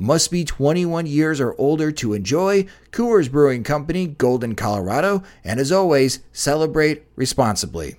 Must be 21 years or older to enjoy. Coors Brewing Company, Golden, Colorado. And as always, celebrate responsibly.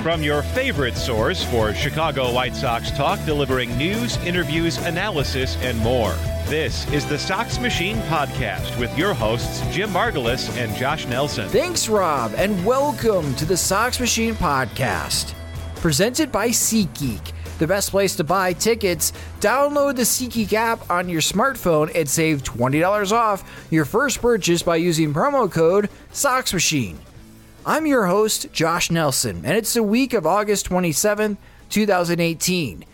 From your favorite source for Chicago White Sox talk, delivering news, interviews, analysis, and more. This is the Sox Machine Podcast with your hosts, Jim Margalus and Josh Nelson. Thanks, Rob, and welcome to the Sox Machine Podcast. Presented by SeatGeek, the best place to buy tickets. Download the SeatGeek app on your smartphone and save $20 off your first purchase by using promo code Sox Machine. I'm your host, Josh Nelson, and it's the week of August 27th, 2018.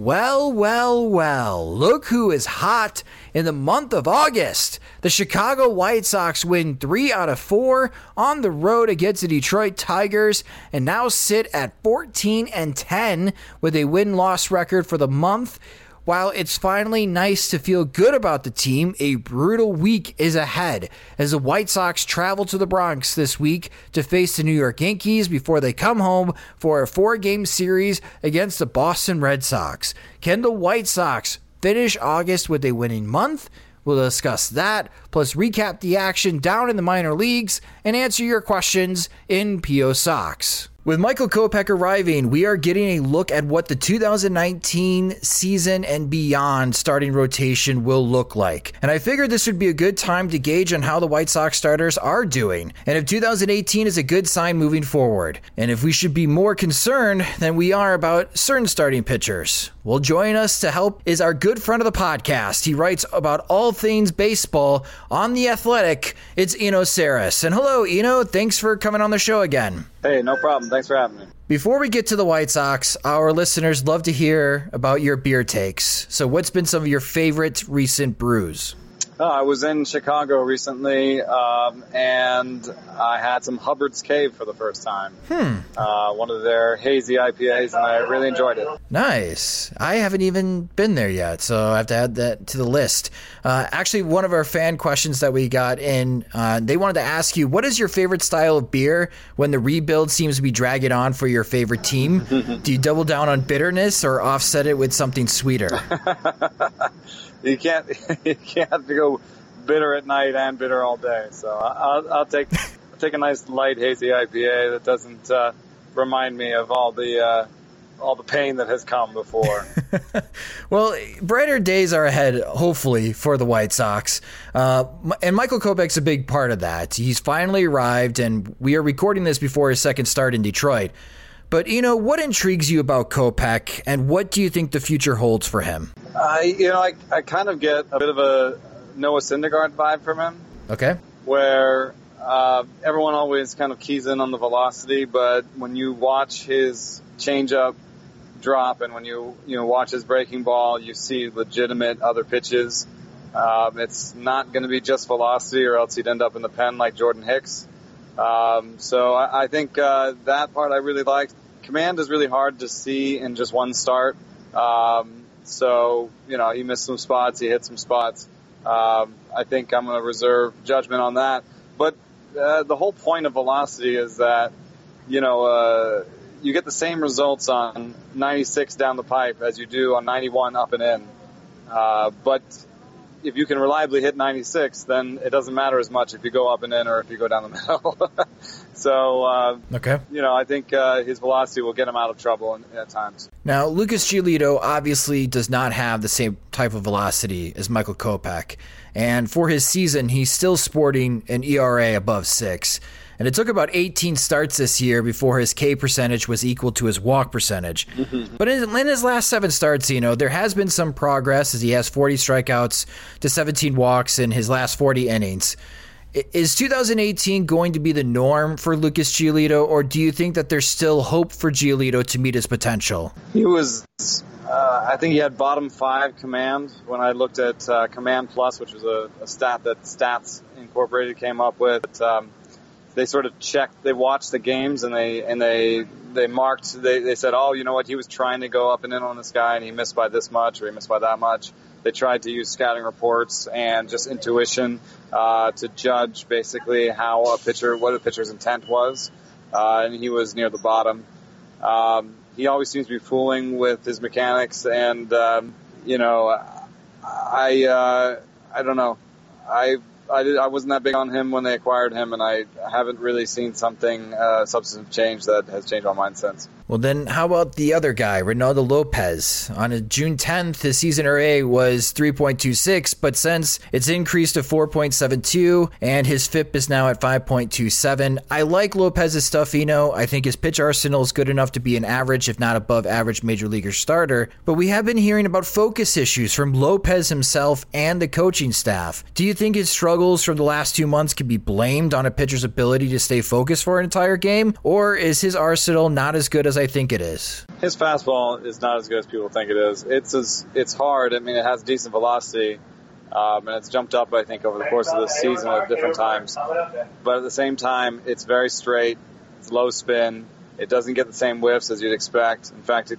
Well, well, well, look who is hot in the month of August. The Chicago White Sox win three out of four on the road against the Detroit Tigers and now sit at 14 and 10 with a win loss record for the month. While it's finally nice to feel good about the team, a brutal week is ahead as the White Sox travel to the Bronx this week to face the New York Yankees before they come home for a four game series against the Boston Red Sox. Can the White Sox finish August with a winning month? We'll discuss that, plus recap the action down in the minor leagues and answer your questions in PO Sox. With Michael Kopech arriving, we are getting a look at what the 2019 season and beyond starting rotation will look like. And I figured this would be a good time to gauge on how the White Sox starters are doing, and if 2018 is a good sign moving forward, and if we should be more concerned than we are about certain starting pitchers. Well, join us to help is our good friend of the podcast. He writes about all things baseball on The Athletic. It's Eno Sarris. And hello, Eno. Thanks for coming on the show again. Hey, no problem. Thanks for having me. Before we get to the White Sox, our listeners love to hear about your beer takes. So, what's been some of your favorite recent brews? I was in Chicago recently, um, and I had some Hubbard's Cave for the first time. Hmm. Uh, one of their hazy IPAs, and I really enjoyed it. Nice. I haven't even been there yet, so I have to add that to the list. Uh, actually, one of our fan questions that we got in, uh, they wanted to ask you, what is your favorite style of beer when the rebuild seems to be dragging on for your favorite team? Do you double down on bitterness or offset it with something sweeter? you can't you can't have to go bitter at night and bitter all day. So I'll, I'll take I'll take a nice light hazy IPA that doesn't uh, remind me of all the uh, all the pain that has come before. well, brighter days are ahead, hopefully, for the White Sox. Uh, and Michael Kopech's a big part of that. He's finally arrived, and we are recording this before his second start in Detroit. But, you know, what intrigues you about Kopech, and what do you think the future holds for him? I, you know, I, I kind of get a bit of a Noah Syndergaard vibe from him. Okay. Where uh, everyone always kind of keys in on the velocity, but when you watch his changeup drop and when you you know watch his breaking ball, you see legitimate other pitches. Um, it's not going to be just velocity, or else he'd end up in the pen like Jordan Hicks. Um, so I, I think uh, that part I really liked. Command is really hard to see in just one start. Um, so you know he missed some spots, he hit some spots. Um, I think I'm going to reserve judgment on that. But uh, the whole point of velocity is that you know uh, you get the same results on 96 down the pipe as you do on 91 up and in. Uh, but if you can reliably hit 96, then it doesn't matter as much if you go up and in or if you go down the middle. so, uh, okay, you know, I think uh, his velocity will get him out of trouble in, at times. Now, Lucas Giolito obviously does not have the same type of velocity as Michael Kopech, and for his season, he's still sporting an ERA above six. And it took about 18 starts this year before his K percentage was equal to his walk percentage. Mm-hmm. But in, in, his last seven starts, you know, there has been some progress as he has 40 strikeouts to 17 walks in his last 40 innings. Is 2018 going to be the norm for Lucas Giolito, or do you think that there's still hope for Giolito to meet his potential? He was, uh, I think he had bottom five command when I looked at uh, Command Plus, which was a, a, stat that Stats Incorporated came up with. Um, they sort of checked, they watched the games and they and they they marked. They they said, oh, you know what, he was trying to go up and in on this guy and he missed by this much or he missed by that much. They tried to use scouting reports and just intuition uh, to judge basically how a pitcher, what a pitcher's intent was, uh, and he was near the bottom. Um, he always seems to be fooling with his mechanics, and um, you know, I uh, I don't know. I I, did, I wasn't that big on him when they acquired him, and I haven't really seen something uh, substantive change that has changed my mind since. Well, then how about the other guy, Reynaldo Lopez? On June 10th, his season ERA was 3.26, but since it's increased to 4.72, and his FIP is now at 5.27. I like Lopez's stuff, you know. I think his pitch arsenal is good enough to be an average, if not above average, major leaguer starter. But we have been hearing about focus issues from Lopez himself and the coaching staff. Do you think his struggles from the last two months can be blamed on a pitcher's ability to stay focused for an entire game, or is his arsenal not as good as I think it is. His fastball is not as good as people think it is. It's as, it's hard. I mean, it has decent velocity, um, and it's jumped up. I think over the course of the season at different times. But at the same time, it's very straight. It's low spin. It doesn't get the same whiffs as you'd expect. In fact, it,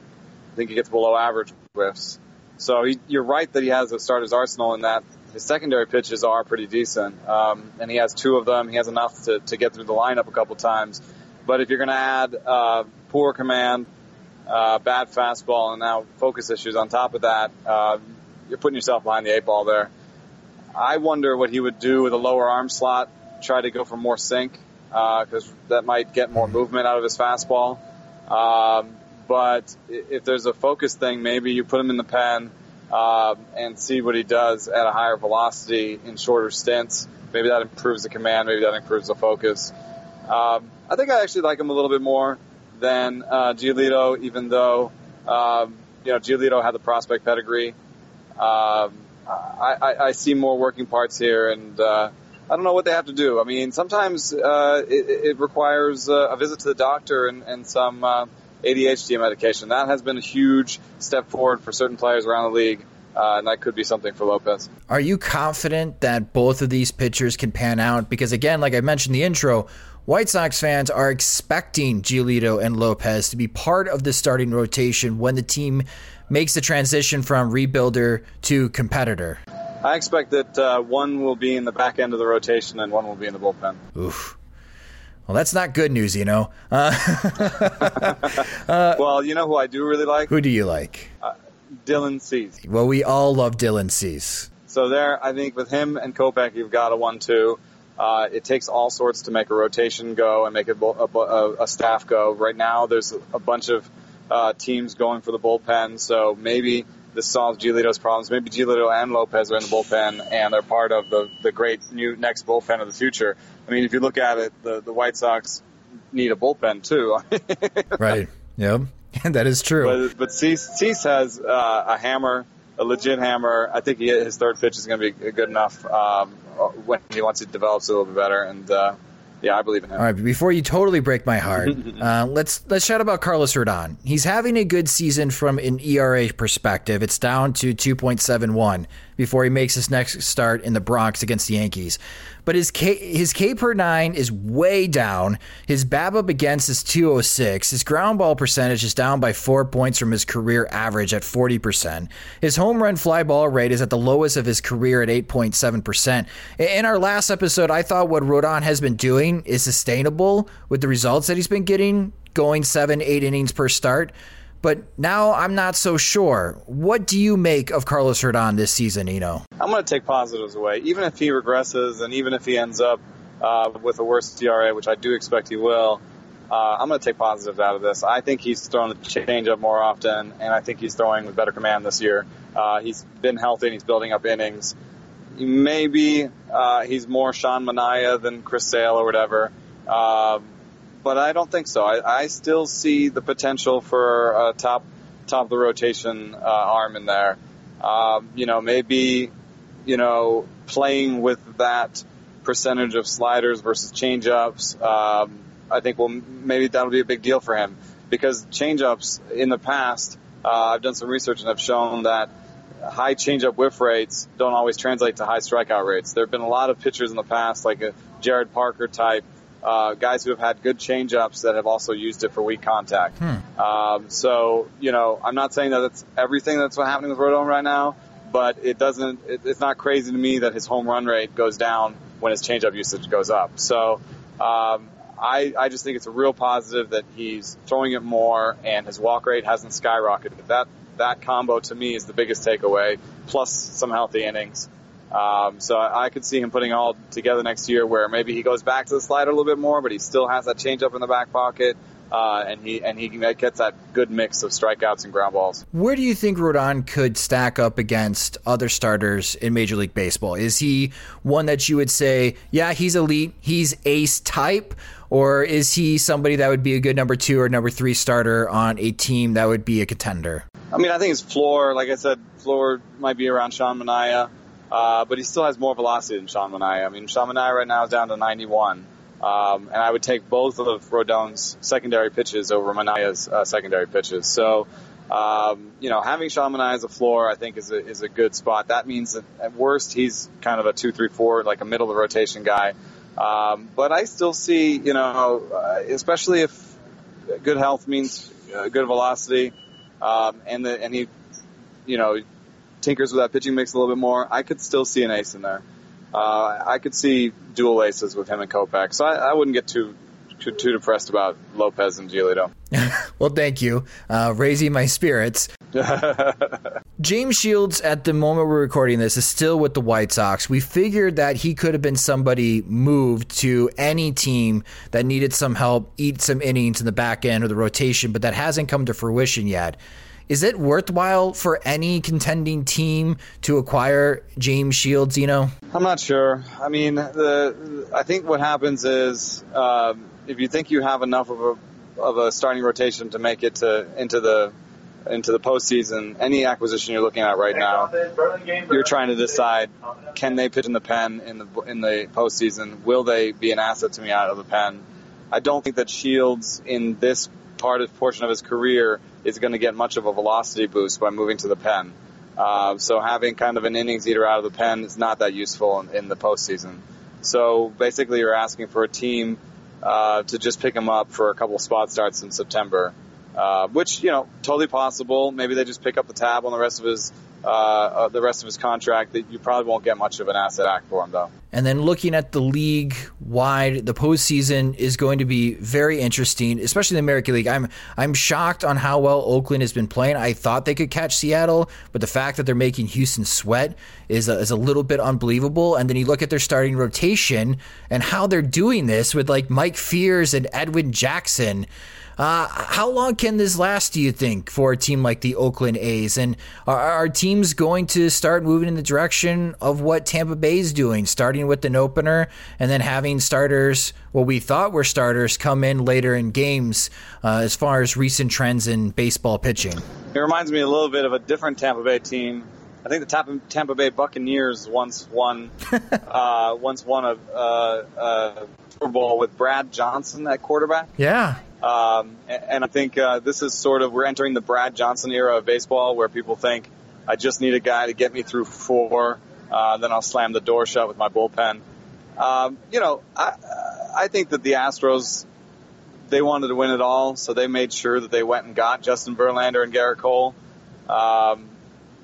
I think it gets below average whiffs. So he, you're right that he has a starter's arsenal in that his secondary pitches are pretty decent, um, and he has two of them. He has enough to, to get through the lineup a couple times. But if you're going to add uh, poor command, uh, bad fastball, and now focus issues on top of that, uh, you're putting yourself behind the eight ball there. I wonder what he would do with a lower arm slot, try to go for more sink, because uh, that might get more movement out of his fastball. Um, but if there's a focus thing, maybe you put him in the pen uh, and see what he does at a higher velocity in shorter stints. Maybe that improves the command. Maybe that improves the focus. Um, I think I actually like him a little bit more than uh, Giolito, even though um, you know Giolito had the prospect pedigree. Um, I, I, I, see more working parts here, and uh, I don't know what they have to do. I mean, sometimes uh, it, it, requires uh, a visit to the doctor and, and some uh, ADHD medication. That has been a huge step forward for certain players around the league. Uh, and that could be something for Lopez. Are you confident that both of these pitchers can pan out? Because again, like I mentioned in the intro, White Sox fans are expecting Giolito and Lopez to be part of the starting rotation when the team makes the transition from rebuilder to competitor. I expect that uh, one will be in the back end of the rotation and one will be in the bullpen. Oof. Well, that's not good news, you know. Uh, uh, well, you know who I do really like? Who do you like? Uh, Dylan Cease. Well, we all love Dylan Cease. So there, I think with him and Kopech, you've got a one-two. Uh, it takes all sorts to make a rotation go and make a, a, a staff go. Right now, there's a bunch of uh, teams going for the bullpen, so maybe this solves Giolito's problems. Maybe Giolito and Lopez are in the bullpen and they're part of the, the great new next bullpen of the future. I mean, if you look at it, the, the White Sox need a bullpen too. right. Yep. And that is true. But, but Cease, Cease has uh, a hammer, a legit hammer. I think he, his third pitch is going to be good enough. Um, when he wants to develops a little bit better. And uh, yeah, I believe in him. All right, before you totally break my heart, uh, let's let's chat about Carlos Rodon. He's having a good season from an ERA perspective. It's down to 2.71 before he makes his next start in the Bronx against the Yankees but his K, his K per nine is way down. His BABIP against is 206. His ground ball percentage is down by four points from his career average at 40%. His home run fly ball rate is at the lowest of his career at 8.7%. In our last episode, I thought what Rodon has been doing is sustainable with the results that he's been getting going seven, eight innings per start. But now I'm not so sure. What do you make of Carlos Rodon this season, Eno? I'm going to take positives away. Even if he regresses and even if he ends up uh, with a worse ERA, which I do expect he will, uh, I'm going to take positives out of this. I think he's throwing the changeup more often, and I think he's throwing with better command this year. Uh, he's been healthy and he's building up innings. Maybe uh, he's more Sean Manaea than Chris Sale or whatever. But I don't think so. I, I still see the potential for a top top of the rotation uh, arm in there. Um, you know, maybe you know playing with that percentage of sliders versus changeups. Um, I think well maybe that'll be a big deal for him because changeups in the past uh, I've done some research and have shown that high changeup whiff rates don't always translate to high strikeout rates. There have been a lot of pitchers in the past, like a Jared Parker type, uh, guys who have had good changeups that have also used it for weak contact. Hmm. Um, so, you know, I'm not saying that it's everything that's happening with Rodon right now, but it doesn't, it, it's not crazy to me that his home run rate goes down when his changeup usage goes up. So, um, I, I just think it's a real positive that he's throwing it more and his walk rate hasn't skyrocketed. That that combo to me is the biggest takeaway, plus some healthy innings. Um, so I could see him putting all together next year where maybe he goes back to the slider a little bit more, but he still has that changeup in the back pocket. Uh, and he and he gets that good mix of strikeouts and ground balls. Where do you think Rodon could stack up against other starters in Major League Baseball? Is he one that you would say, yeah, he's elite, he's ace type, or is he somebody that would be a good number two or number three starter on a team that would be a contender? I mean, I think his floor, like I said, floor might be around Sean Manaea. Uh, but he still has more velocity than Sean Manaea. I mean, Manaea right now is down to 91. Um, and I would take both of Rodon's secondary pitches over Manaea's uh, secondary pitches. So, um, you know, having Manaea as a floor, I think, is a, is a good spot. That means that at worst, he's kind of a two, three, four, like a middle of the rotation guy. Um, but I still see, you know, uh, especially if good health means uh, good velocity, um, and the, and he, you know, tinkers with that pitching mix a little bit more, I could still see an ace in there. Uh, I could see dual aces with him and Kopech, so I, I wouldn't get too, too, too depressed about Lopez and Giolito. well, thank you, uh, raising my spirits. James Shields, at the moment we're recording this, is still with the White Sox. We figured that he could have been somebody moved to any team that needed some help, eat some innings in the back end or the rotation, but that hasn't come to fruition yet. Is it worthwhile for any contending team to acquire James Shields? You know, I'm not sure. I mean, the I think what happens is um, if you think you have enough of a of a starting rotation to make it to into the into the postseason, any acquisition you're looking at right now, you're trying to decide can they pitch in the pen in the in the postseason? Will they be an asset to me out of the pen? I don't think that Shields in this part of portion of his career is going to get much of a velocity boost by moving to the pen. Uh, so having kind of an innings eater out of the pen is not that useful in, in the postseason. So basically, you're asking for a team uh, to just pick him up for a couple spot starts in September, uh, which you know totally possible. Maybe they just pick up the tab on the rest of his uh, uh, the rest of his contract. That you probably won't get much of an asset act for him though. And then looking at the league wide, the postseason is going to be very interesting, especially the American League. I'm I'm shocked on how well Oakland has been playing. I thought they could catch Seattle, but the fact that they're making Houston sweat is a, is a little bit unbelievable. And then you look at their starting rotation and how they're doing this with like Mike Fiers and Edwin Jackson. Uh, how long can this last, do you think, for a team like the Oakland A's? And are, are teams going to start moving in the direction of what Tampa Bay is doing, starting with an opener and then having starters, what we thought were starters, come in later in games uh, as far as recent trends in baseball pitching? It reminds me a little bit of a different Tampa Bay team. I think the Tampa, Tampa Bay Buccaneers once won uh, once won a, uh, a Super Bowl with Brad Johnson at quarterback. Yeah. Um, and I think uh, this is sort of we're entering the Brad Johnson era of baseball, where people think I just need a guy to get me through four, uh, then I'll slam the door shut with my bullpen. Um, you know, I, I think that the Astros they wanted to win it all, so they made sure that they went and got Justin Verlander and Gerrit Cole. Um,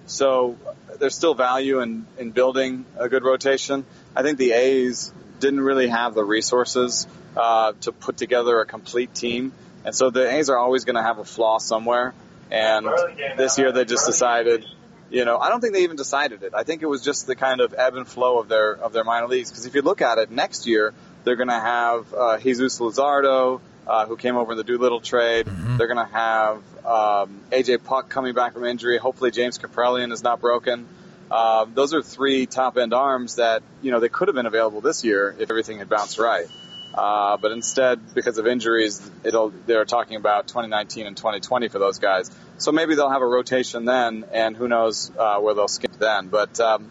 so there's still value in, in building a good rotation. I think the A's didn't really have the resources uh, to put together a complete team. And so the A's are always going to have a flaw somewhere. And this year they just decided, you know, I don't think they even decided it. I think it was just the kind of ebb and flow of their of their minor leagues. Because if you look at it, next year they're going to have uh, Jesus Luzardo, uh, who came over in the Doolittle trade. Mm-hmm. They're going to have um, AJ Puk coming back from injury. Hopefully James Kaprielian is not broken. Uh, those are three top end arms that you know they could have been available this year if everything had bounced right. Uh, but instead, because of injuries, it'll they're talking about 2019 and 2020 for those guys. So maybe they'll have a rotation then, and who knows uh, where they'll skip then. But um,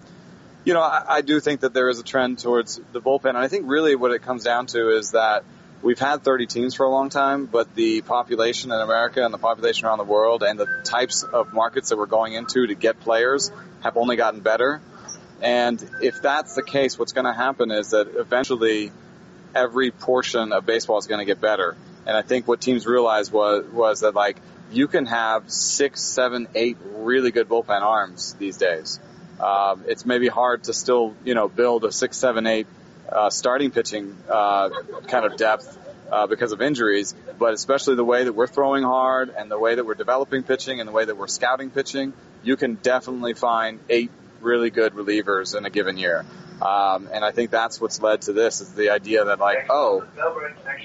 you know, I, I do think that there is a trend towards the bullpen, and I think really what it comes down to is that we've had 30 teams for a long time, but the population in America and the population around the world and the types of markets that we're going into to get players have only gotten better. And if that's the case, what's going to happen is that eventually every portion of baseball is going to get better. And I think what teams realized was was that like you can have six, seven, eight really good bullpen arms these days. Um, it's maybe hard to still you know build a six, seven, eight uh, starting pitching uh, kind of depth uh, because of injuries, but especially the way that we're throwing hard and the way that we're developing pitching and the way that we're scouting pitching, you can definitely find eight really good relievers in a given year. Um, and I think that's what's led to this is the idea that like, oh,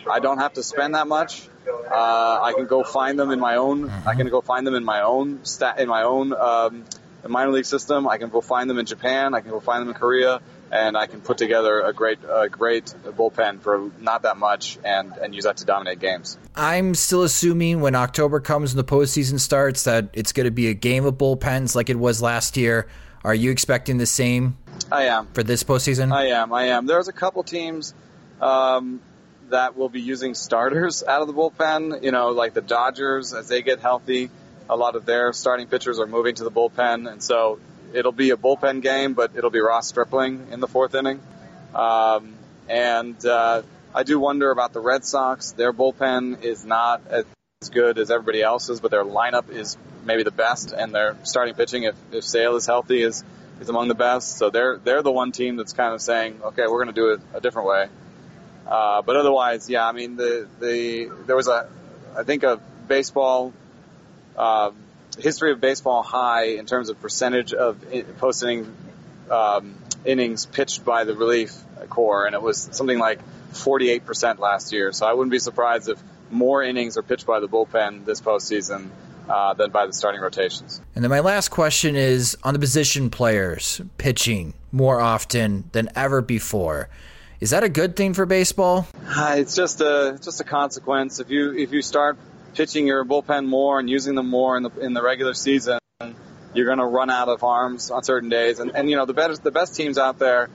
I don't have to spend that much. Uh, I can go find them in my own. I can go find them in my own stat in my own um, minor league system. I can go find them in Japan. I can go find them in Korea, and I can put together a great, a great bullpen for not that much, and and use that to dominate games. I'm still assuming when October comes and the postseason starts that it's going to be a game of bullpens like it was last year. Are you expecting the same? I am for this postseason. I am. I am. There's a couple teams um, that will be using starters out of the bullpen. You know, like the Dodgers as they get healthy. A lot of their starting pitchers are moving to the bullpen, and so it'll be a bullpen game, but it'll be Ross Stripling in the fourth inning. Um, and uh, I do wonder about the Red Sox. Their bullpen is not as good as everybody else's, but their lineup is maybe the best, and their starting pitching, if, if Sale is healthy, is is among the best. So they're they're the one team that's kind of saying, okay, we're going to do it a different way. Uh, but otherwise, yeah, I mean the the there was a I think a baseball uh, history of baseball high in terms of percentage of post inning um, innings pitched by the relief corps, and it was something like 48% last year. So I wouldn't be surprised if more innings are pitched by the bullpen this postseason uh, than by the starting rotations. And then my last question is on the position players pitching more often than ever before. Is that a good thing for baseball? Uh, it's just a just a consequence. If you if you start pitching your bullpen more and using them more in the in the regular season, you're going to run out of arms on certain days. And and you know the best the best teams out there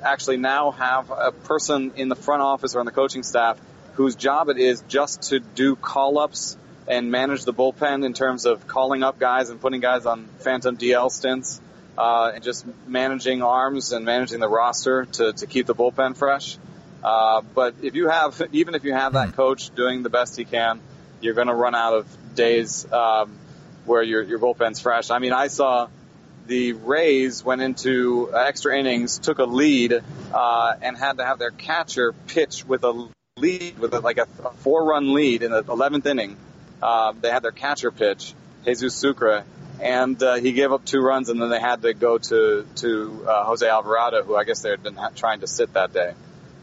actually now have a person in the front office or on the coaching staff whose job it is just to do call ups and manage the bullpen in terms of calling up guys and putting guys on phantom DL stints, uh, and just managing arms and managing the roster to, to keep the bullpen fresh. Uh, but if you have, even if you have that coach doing the best he can, you're going to run out of days um, where your your bullpen's fresh. I mean, I saw the Rays went into extra innings, took a lead, uh, and had to have their catcher pitch with a lead, with a, like a, a four-run lead in the 11th inning uh, they had their catcher pitch, Jesus Sucre, and uh, he gave up two runs, and then they had to go to to uh, Jose Alvarado, who I guess they had been ha- trying to sit that day.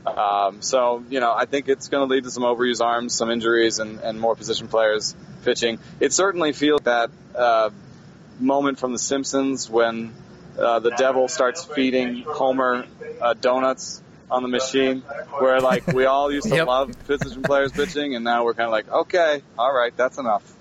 Um, so you know, I think it's going to lead to some overused arms, some injuries, and, and more position players pitching. It certainly feels that uh, moment from The Simpsons when uh, the devil starts feeding Homer uh, donuts on the machine where like we all used to yep. love position players pitching and now we're kind of like okay all right that's enough.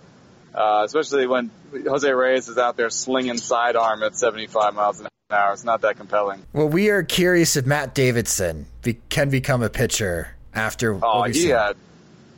Uh, especially when Jose Reyes is out there slinging sidearm at 75 miles an hour. It's not that compelling. Well we are curious if Matt Davidson be- can become a pitcher after oh he seen. had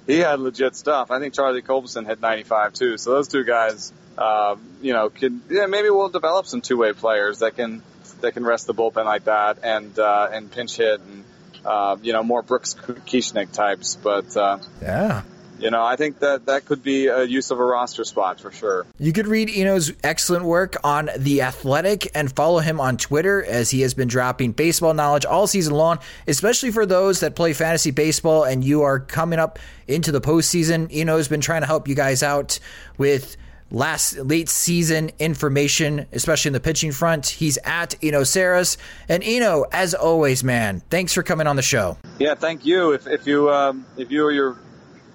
he had legit stuff. I think Charlie Culberson had 95 too. So those two guys uh, you know could yeah maybe we'll develop some two-way players that can that can rest the bullpen like that and uh, and pinch hit and uh, you know more Brooks Kieschnick types. But uh, yeah, you know, I think that that could be a use of a roster spot for sure. You could read Eno's excellent work on The Athletic and follow him on Twitter as he has been dropping baseball knowledge all season long, especially for those that play fantasy baseball and you are coming up into the postseason. Eno has been trying to help you guys out with last late season information, especially in the pitching front. He's at Eno Sarris. And Eno, as always, man, thanks for coming on the show. Yeah, thank you. If, if you um, if you or your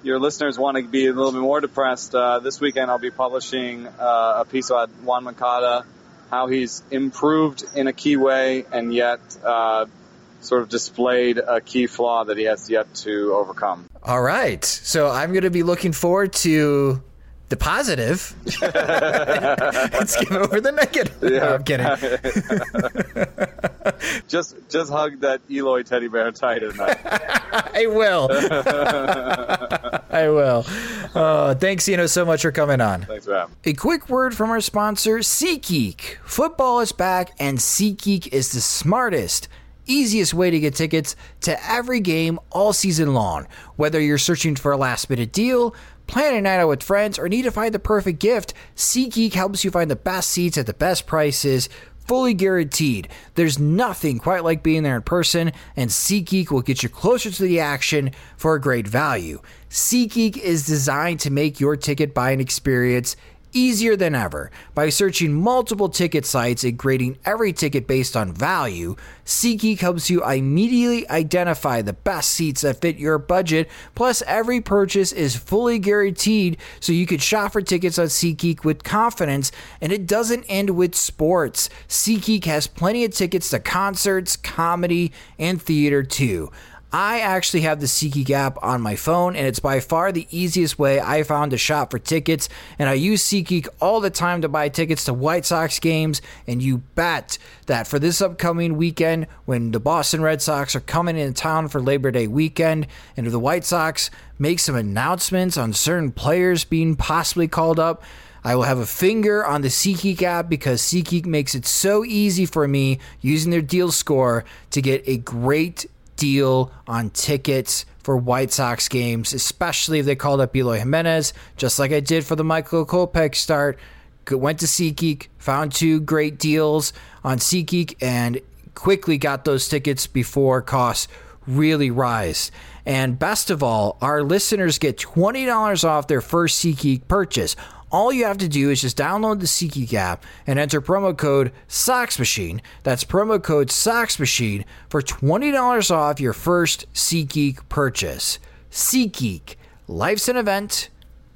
your listeners want to be a little bit more depressed, uh, this weekend I'll be publishing uh, a piece about Yoan Moncada, how he's improved in a key way and yet uh, sort of displayed a key flaw that he has yet to overcome. All right. So I'm going to be looking forward to the positive. Let's give over the negative. Yeah. No, I'm kidding. just just hug that Eloy teddy bear tight tonight. I will. I will. Uh, thanks, Eno, so much for coming on. Thanks, man. A quick word from our sponsor, SeatGeek. Football is back, and SeatGeek is the smartest easiest way to get tickets to every game all season long. Whether you're searching for a last minute deal, plan a night out with friends, or need to find the perfect gift, SeatGeek helps you find the best seats at the best prices fully guaranteed. There's nothing quite like being there in person, and SeatGeek will get you closer to the action for a great value. SeatGeek is designed to make your ticket buying experience easier than ever. By searching multiple ticket sites and grading every ticket based on value, SeatGeek helps you immediately identify the best seats that fit your budget. Plus, every purchase is fully guaranteed, so you can shop for tickets on SeatGeek with confidence. And it doesn't end with sports. SeatGeek has plenty of tickets to concerts, comedy, and theater too. I actually have the SeatGeek app on my phone, and it's by far the easiest way I found to shop for tickets. And I use SeatGeek all the time to buy tickets to White Sox games. And you bet that for this upcoming weekend, when the Boston Red Sox are coming into town for Labor Day weekend, and if the White Sox make some announcements on certain players being possibly called up, I will have a finger on the SeatGeek app because SeatGeek makes it so easy for me using their deal score to get a great deal on tickets for White Sox games, especially if they called up Eloy Jimenez, just like I did for the Michael Kopech start. Went to SeatGeek, found two great deals on SeatGeek, and quickly got those tickets before costs really rise. And best of all, our listeners get $20 off their first SeatGeek purchase all you have to do is just download the SeatGeek app and enter promo code SoxMachine. That's promo code SoxMachine for $20 off your first SeatGeek purchase. SeatGeek, life's an event.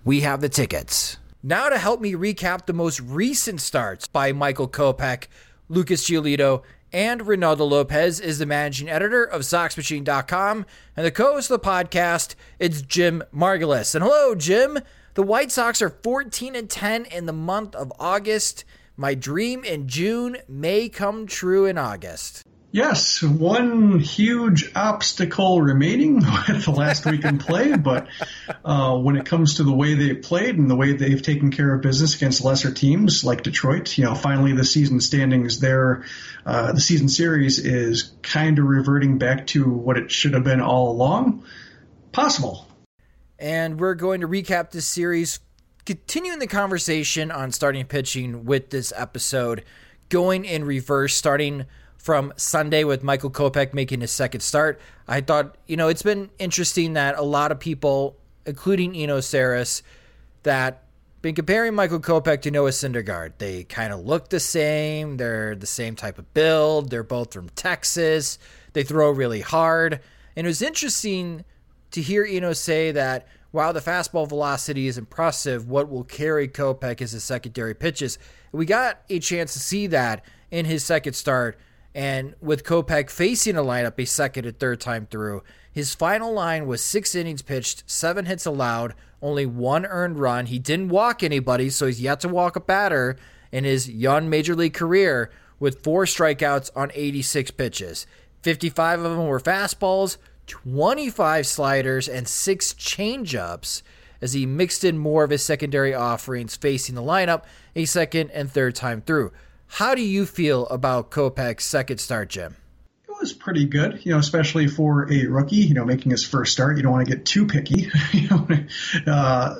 We have the tickets. Now to help me recap the most recent starts by Michael Kopech, Lucas Giolito, and Reynaldo Lopez is the managing editor of SoxMachine.com and the co-host of the podcast. It's Jim Margalus. And hello, Jim. The White Sox are 14 and 10 in the month of August. My dream in June may come true in August. Yes, one huge obstacle remaining with the last week in play, but uh, when it comes to the way they played and the way they've taken care of business against lesser teams like Detroit, you know, finally the season standings there, uh, the season series is kind of reverting back to what it should have been all along. Possible and we're going to recap this series, continuing the conversation on starting pitching with this episode, going in reverse, starting from Sunday with Michael Kopech making his second start. I thought, you know, it's been interesting that a lot of people, including Eno Sarris, that been comparing Michael Kopech to Noah Syndergaard. They kind of look the same. They're the same type of build. They're both from Texas. They throw really hard. And it was interesting to hear Eno say that while the fastball velocity is impressive, what will carry Kopech is his secondary pitches. We got a chance to see that in his second start, and with Kopech facing a lineup a second and third time through, his final line was six innings pitched, seven hits allowed, only one earned run. He didn't walk anybody, so he's yet to walk a batter in his young major league career with four strikeouts on 86 pitches. 55 of them were fastballs, 25 sliders, and six changeups as he mixed in more of his secondary offerings facing the lineup a second and third time through. How do you feel about Kopech's second start, Jim? It was pretty good, you know, especially for a rookie, you know, making his first start. You don't want to get too picky. you know, uh,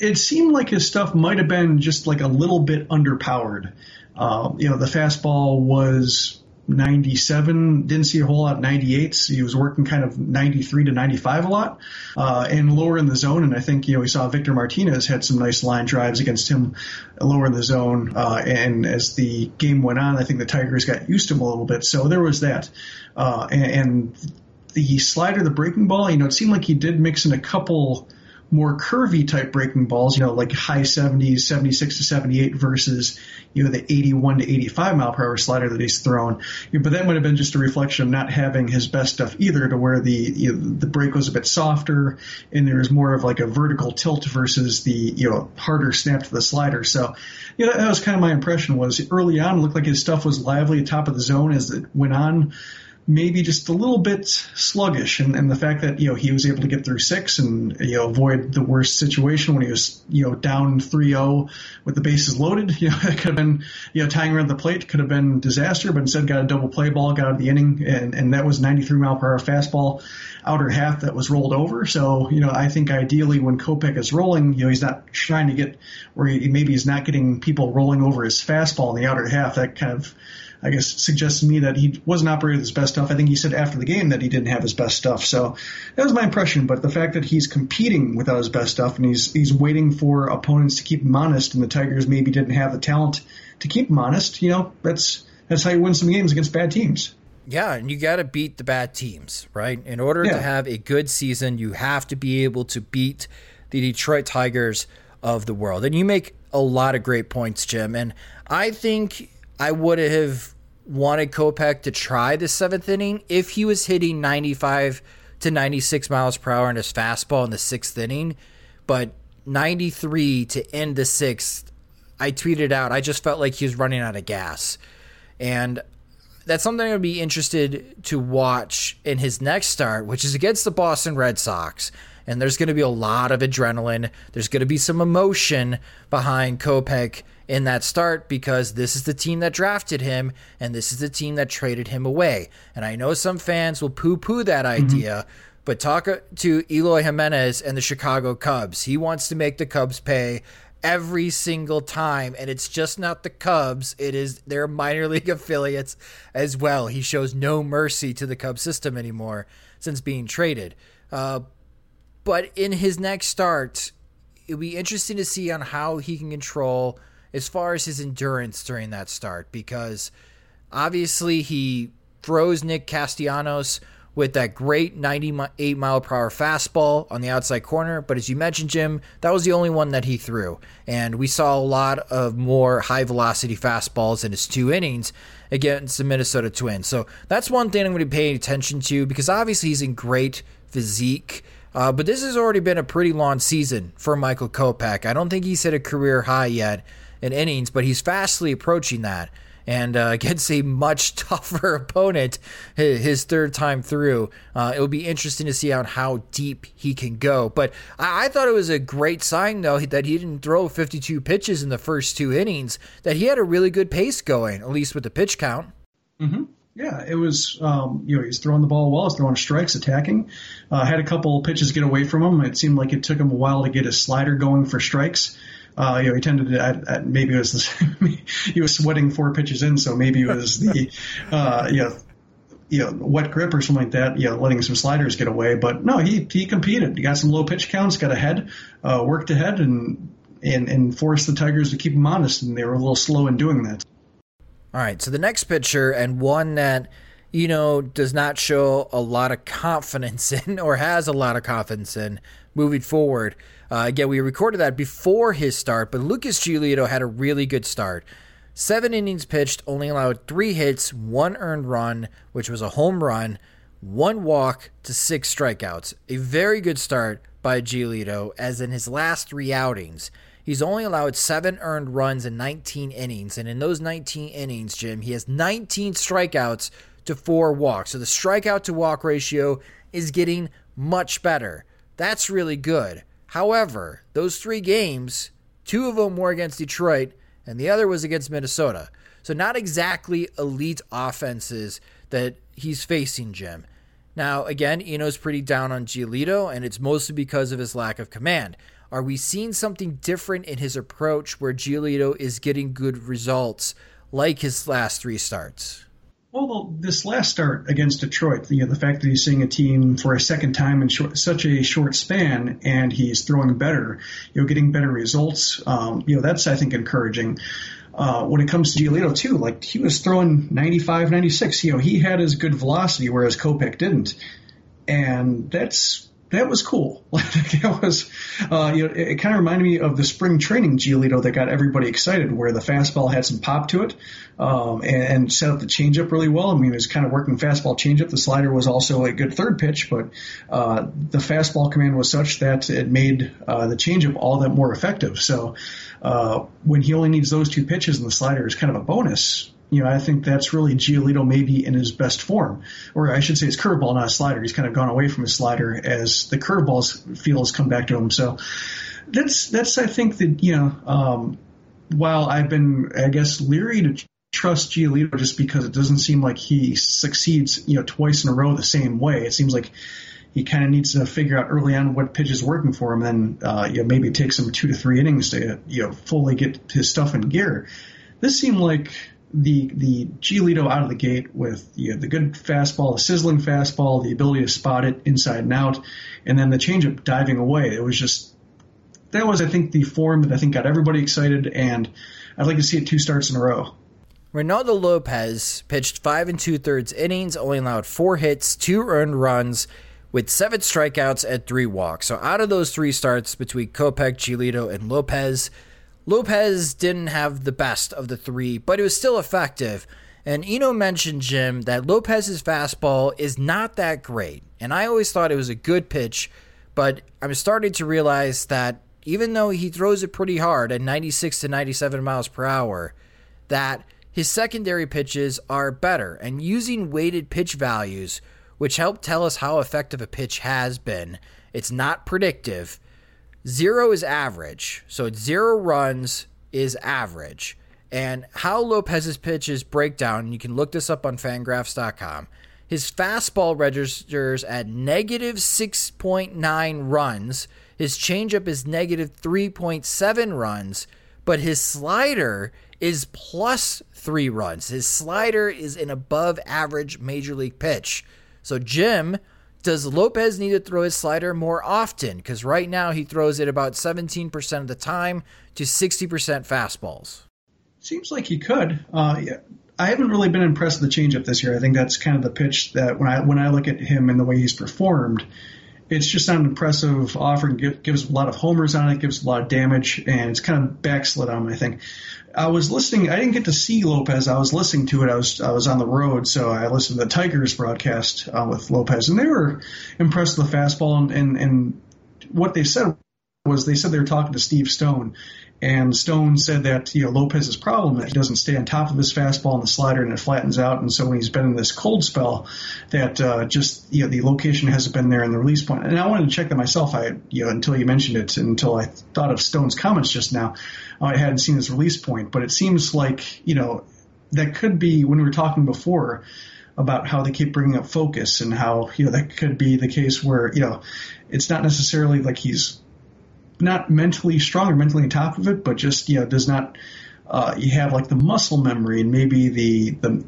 it seemed like his stuff might have been just like a little bit underpowered. Um, you know, the fastball was 97. Didn't see a whole lot 98s. He was working kind of 93 to 95 a lot, uh, and lower in the zone. And I think, you know, we saw Victor Martinez had some nice line drives against him lower in the zone. Uh, and as the game went on, I think the Tigers got used to him a little bit. So there was that. Uh, and, and the slider, the breaking ball, you know, it seemed like he did mix in a couple more curvy type breaking balls, you know, like high 70s, 76 to 78 versus, you know, the 81 to 85 mile per hour slider that he's thrown. But that might have been just a reflection of not having his best stuff either to where the, you know, the break was a bit softer and there was more of like a vertical tilt versus the, you know, harder snap to the slider. So, you know, that was kind of my impression was early on, it looked like his stuff was lively at top of the zone as it went on maybe just a little bit sluggish. And, and the fact that, you know, he was able to get through six and, you know, avoid the worst situation when he was, you know, down 3-0 with the bases loaded, you know, it could have been, you know, tying around the plate could have been disaster, but instead got a double play ball, got out of the inning, and, and that was 93 mile per hour fastball outer half that was rolled over. So, you know, I think ideally when Kopech is rolling, you know, he's not trying to get where he, maybe he's not getting people rolling over his fastball in the outer half. That kind of I guess suggests to me that he wasn't operating his best stuff. I think he said after the game that he didn't have his best stuff. So that was my impression. But the fact that he's competing without his best stuff and he's he's waiting for opponents to keep him honest, and the Tigers maybe didn't have the talent to keep him honest. You know, that's that's how you win some games against bad teams. Yeah, and you got to beat the bad teams, right? In order yeah. to have a good season, you have to be able to beat the Detroit Tigers of the world. And you make a lot of great points, Jim. And I think I would have wanted Kopech to try the seventh inning if he was hitting 95 to 96 miles per hour in his fastball in the sixth inning. But 93 to end the sixth, I tweeted out, I just felt like he was running out of gas. And that's something I'd be interested to watch in his next start, which is against the Boston Red Sox. And there's going to be a lot of adrenaline. There's going to be some emotion behind Kopech in that start because this is the team that drafted him and this is the team that traded him away. And I know some fans will poo poo that mm-hmm. idea. Mm-hmm. But talk to Eloy Jimenez and the Chicago Cubs. He wants to make the Cubs pay every single time. And it's just not the Cubs, it is their minor league affiliates as well. He shows no mercy to the Cubs system anymore since being traded. Uh, but in his next start, it'll be interesting to see on how he can control as far as his endurance during that start because obviously he throws Nick Castellanos with that great 98 mile per hour fastball on the outside corner. But as you mentioned, Jim, that was the only one that he threw. And we saw a lot of more high velocity fastballs in his two innings against the Minnesota Twins. So that's one thing I'm going to be paying attention to because obviously he's in great physique. Uh, but this has already been a pretty long season for Michael Kopech. I don't think he's hit a career high yet in innings, but he's fastly approaching that. And uh, a much tougher opponent, his third time through, uh, it will be interesting to see how, how deep he can go. But I, I, thought it was a great sign, though, that he didn't throw 52 pitches in the first two innings, that he had a really good pace going, at least with the pitch count. Mm-hmm. Yeah, it was, um, you know, he's throwing the ball well, he's throwing strikes, attacking. Uh, had a couple pitches get away from him. It seemed like it took him a while to get his slider going for strikes. Uh, you know, he tended to, at, at, maybe it was this, he was sweating four pitches in, so maybe it was the, uh, you know, you know, wet grip or something like that, you know, letting some sliders get away. But no, he, he competed. He got some low pitch counts, got ahead, uh, worked ahead and, and, and forced the Tigers to keep him honest. And they were a little slow in doing that. All right. So the next pitcher and one that, you know, does not show a lot of confidence in or has a lot of confidence in moving forward uh, again, we recorded that before his start, but Lucas Giolito had a really good start. Seven innings pitched, only allowed three hits, one earned run, which was a home run, one walk to six strikeouts. A very good start by Giolito, as in his last three outings. He's only allowed seven earned runs in 19 innings, and in those 19 innings, Jim, he has 19 strikeouts to four walks. So the strikeout to walk ratio is getting much better. That's really good. However, those three games, two of them were against Detroit, and the other was against Minnesota. So, not exactly elite offenses that he's facing Jim. Now, again, Eno's pretty down on Giolito, and it's mostly because of his lack of command. Are we seeing something different in his approach where Giolito is getting good results like his last three starts? Well, this last start against Detroit, you know, the fact that he's seeing a team for a second time in short, such a short span and he's throwing better, you know, getting better results, um, you know, that's, I think, encouraging. Uh, when it comes to Giolito, too, like he was throwing 95, 96, you know, he had his good velocity, whereas Kopech didn't. And that's that was cool. that was, uh, you know, it, it kind of reminded me of the spring training Giolito that got everybody excited, where the fastball had some pop to it, um, and, and, set up the changeup really well. I mean, it was kind of working fastball changeup. The slider was also a good third pitch, but uh, the fastball command was such that it made uh, the changeup all that more effective. So uh, when he only needs those two pitches and the slider is kind of a bonus, you know, I think that's really Giolito maybe in his best form, or I should say his curveball, not slider. He's kind of gone away from his slider as the curveballs feel has come back to him. So that's that's I think that you know, um, while I've been I guess leery to trust Giolito just because it doesn't seem like he succeeds you know twice in a row the same way. It seems like he kind of needs to figure out early on what pitch is working for him, and uh, you know maybe it takes him two to three innings to you know fully get his stuff in gear. This seemed like the the Giolito out of the gate with you know, the good fastball, the sizzling fastball, the ability to spot it inside and out, and then the changeup diving away. It was just that was I think the form that I think got everybody excited, and I'd like to see it two starts in a row. Reynaldo Lopez pitched five and two thirds innings, only allowed four hits, two earned runs, with seven strikeouts and three walks. So out of those three starts between Kopech, Giolito, and Lopez, Lopez didn't have the best of the three, but it was still effective. And Eno mentioned, Jim, that Lopez's fastball is not that great. And I always thought it was a good pitch, but I'm starting to realize that even though he throws it pretty hard at 96 to 97 miles per hour, that his secondary pitches are better. And using weighted pitch values, which help tell us how effective a pitch has been, it's not predictive Zero is average. So zero runs is average. And how Lopez's pitches break down, you can look this up on fangraphs.com. His fastball registers at negative 6.9 runs. His changeup is negative 3.7 runs, but his slider is plus three runs. His slider is an above average major league pitch. So, Jim, does Lopez need to throw his slider more often? Because right now he throws it about 17% of the time to 60% fastballs. Seems like he could. Uh, yeah. I haven't really been impressed with the changeup this year. I think that's kind of the pitch that when I when I look at him and the way he's performed, it's just not an impressive offer. gives a lot of homers on it, gives a lot of damage, and it's kind of backslid on him. I think. I was listening. I didn't get to see Lopez. I was listening to it. I was I was on the road, so I listened to the Tigers broadcast uh, with Lopez, and they were impressed with the fastball. And, and and what they said was they said they were talking to Steve Stone, and Stone said that you know Lopez's problem that he doesn't stay on top of his fastball and the slider and it flattens out, and so when he's been in this cold spell, that uh, just you know the location hasn't been there in the release point. And I wanted to check that myself. I you know until you mentioned it, until I thought of Stone's comments just now, I hadn't seen his release point. But it seems like you know that could be when we were talking before about how they keep bringing up focus and how you know that could be the case where you know it's not necessarily like he's not mentally strong or mentally on top of it, but just you know does not. Uh, you have like the muscle memory and maybe the the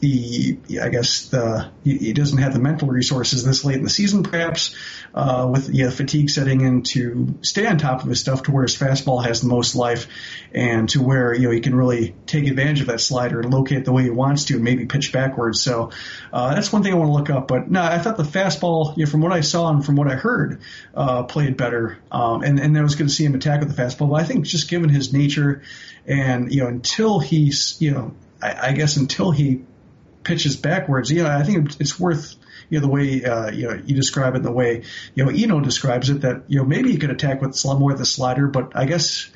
the I guess the he, doesn't have the mental resources this late in the season, perhaps uh, with yeah, fatigue setting in to stay on top of his stuff to where his fastball has the most life, and to where you know he can really take advantage of that slider and locate the way he wants to, and maybe pitch backwards. So uh, that's one thing I want to look up. But no, I thought the fastball, you know, from what I saw and from what I heard, uh, played better, um, and and I was going to see him attack with the fastball. But I think just given his nature, and you know, until he's you know. I, I guess until he pitches backwards. You know, I think it's worth you know the way uh, you Eno you describe it, the way you know Eno describes it. That you know maybe he could attack with more of the slider, but I guess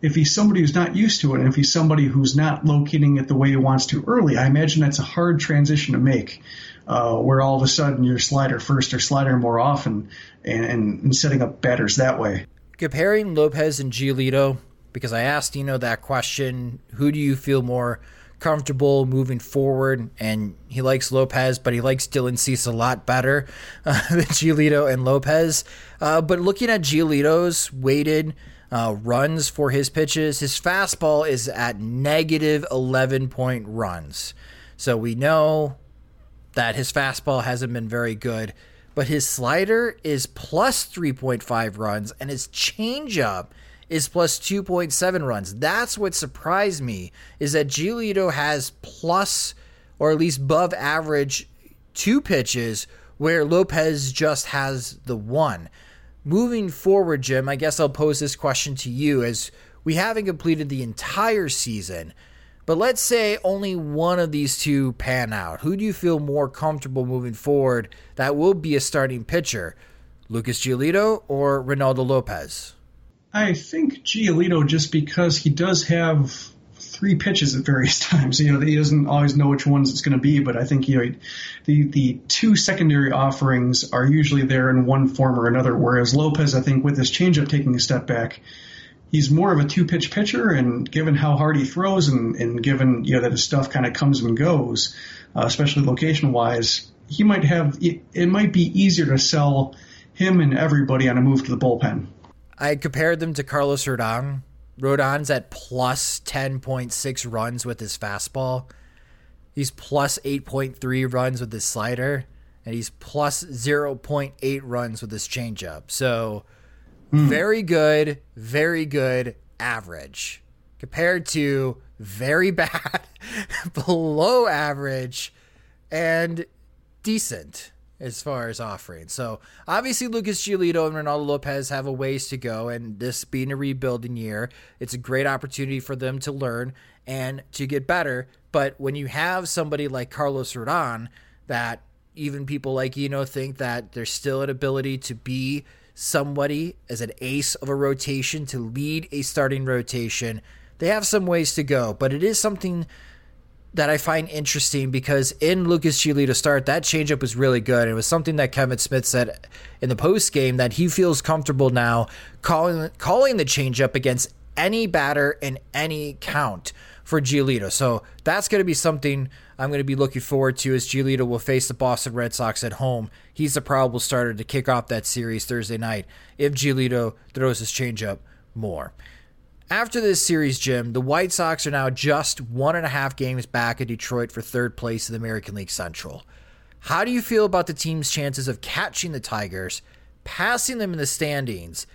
if he's somebody who's not used to it, and if he's somebody who's not locating it the way he wants to early, I imagine that's a hard transition to make. Uh, where all of a sudden you're slider first or slider more often, and, and, and setting up batters that way. Comparing Lopez and Giolito, because I asked know that question, who do you feel more comfortable moving forward. And he likes Lopez, but he likes Dylan Cease a lot better uh, than Giolito and Lopez. Uh, but looking at Giolito's weighted uh, runs for his pitches, his fastball is at negative 11 point runs. So we know that his fastball hasn't been very good, but his slider is plus 3.5 runs and his changeup is plus 2.7 runs. That's what surprised me is that Giolito has plus or at least above average two pitches where Lopez just has the one. Moving forward, Jim, I guess I'll pose this question to you as we haven't completed the entire season. But let's say only one of these two pan out. Who do you feel more comfortable moving forward that will be a starting pitcher? Lucas Giolito or Reynaldo Lopez? I think Giolito, just because he does have three pitches at various times. You know, he doesn't always know which ones it's going to be, but I think you know the the two secondary offerings are usually there in one form or another. Whereas Lopez, I think, with his changeup taking a step back, he's more of a two pitch pitcher, and given how hard he throws, and, and given you know that his stuff kind of comes and goes, uh, especially location wise, he might have it, it might be easier to sell him and everybody on a move to the bullpen. I compared them to Carlos Rodon. Rodon's at plus 10.6 runs with his fastball. He's plus 8.3 runs with his slider. And he's plus 0.8 runs with his changeup. So mm. very good, very good average compared to very bad, below average, and decent as far as offering. So obviously Lucas Giolito and Reynaldo Lopez have a ways to go, and this being a rebuilding year, it's a great opportunity for them to learn and to get better. But when you have somebody like Carlos Rodon, that even people like you know think that there's still an ability to be somebody as an ace of a rotation to lead a starting rotation. They have some ways to go, but it is something that I find interesting because in Lucas Giolito start, that changeup was really good. It was something that Kevan Smith said in the post game that he feels comfortable now calling calling the changeup against any batter in any count for Giolito. So that's going to be something I'm going to be looking forward to as Giolito will face the Boston Red Sox at home. He's the probable starter to kick off that series Thursday night if Giolito throws his changeup more. After this series, Jim, the White Sox are now just one and a half games back of Detroit for third place in the American League Central. How do you feel about the team's chances of catching the Tigers, passing them in the standings?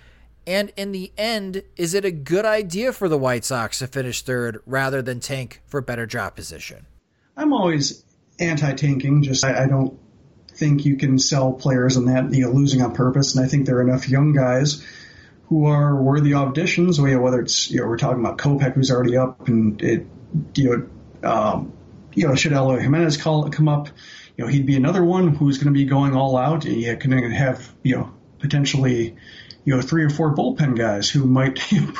And in the end, is it a good idea for the White Sox to finish third rather than tank for a better draft position? I'm always anti-tanking. Just I, I don't think you can sell players on that you know losing on purpose, and I think there are enough young guys who are worthy auditions. You whether it's you know we're talking about Kopech who's already up, and it you know um, you know should Eloy Jimenez call come up, you know he'd be another one who's going to be going all out. And you can have you know potentially you know three or four bullpen guys who might you know,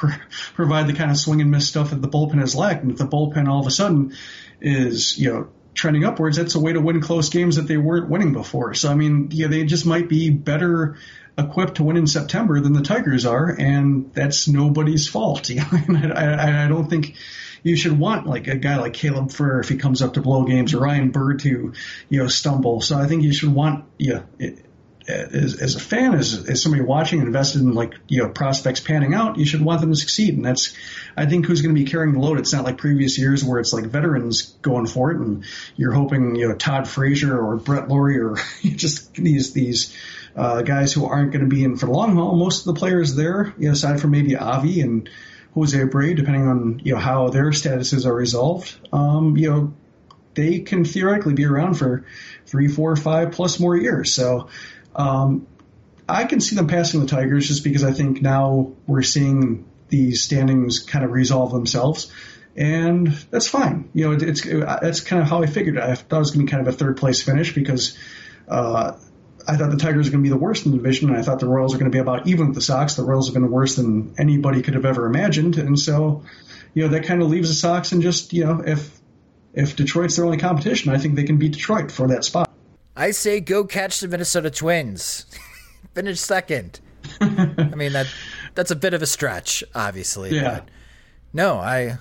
provide the kind of swing and miss stuff that the bullpen has lacked. And if the bullpen all of a sudden is you know trending upwards, that's a way to win close games that they weren't winning before. So I mean, yeah, they just might be better equipped to win in September than the Tigers are, and that's nobody's fault. You know? I, I, don't think you should want like a guy like Caleb Frare if he comes up to blow games or Ryan Burr to you know stumble. So I think you should want yeah. It, as, as a fan, as, as somebody watching invested in like you know prospects panning out, you should want them to succeed, and that's I think who's going to be carrying the load. It's not like previous years where it's like veterans going for it, and you're hoping you know Todd Frazier or Brett Lawrie or just these these uh, guys who aren't going to be in for the long haul. Most of the players there, you know, aside from maybe Avi and Jose Abreu, depending on you know how their statuses are resolved, um, you know, they can theoretically be around for three, four, five plus more years. So um, I can see them passing the Tigers just because I think now we're seeing these standings kind of resolve themselves. And that's fine. You know, it's, that's kind of how I figured it. I thought it was going to be kind of a third place finish because, uh, I thought the Tigers were going to be the worst in the division, and I thought the Royals were going to be about even with the Sox. The Royals have been worse than anybody could have ever imagined, and so, you know, that kind of leaves the Sox and just, you know, if if Detroit's their only competition, I think they can beat Detroit for that spot. I say go catch the Minnesota Twins, finish second. I mean that that's a bit of a stretch, obviously. Yeah. But no, I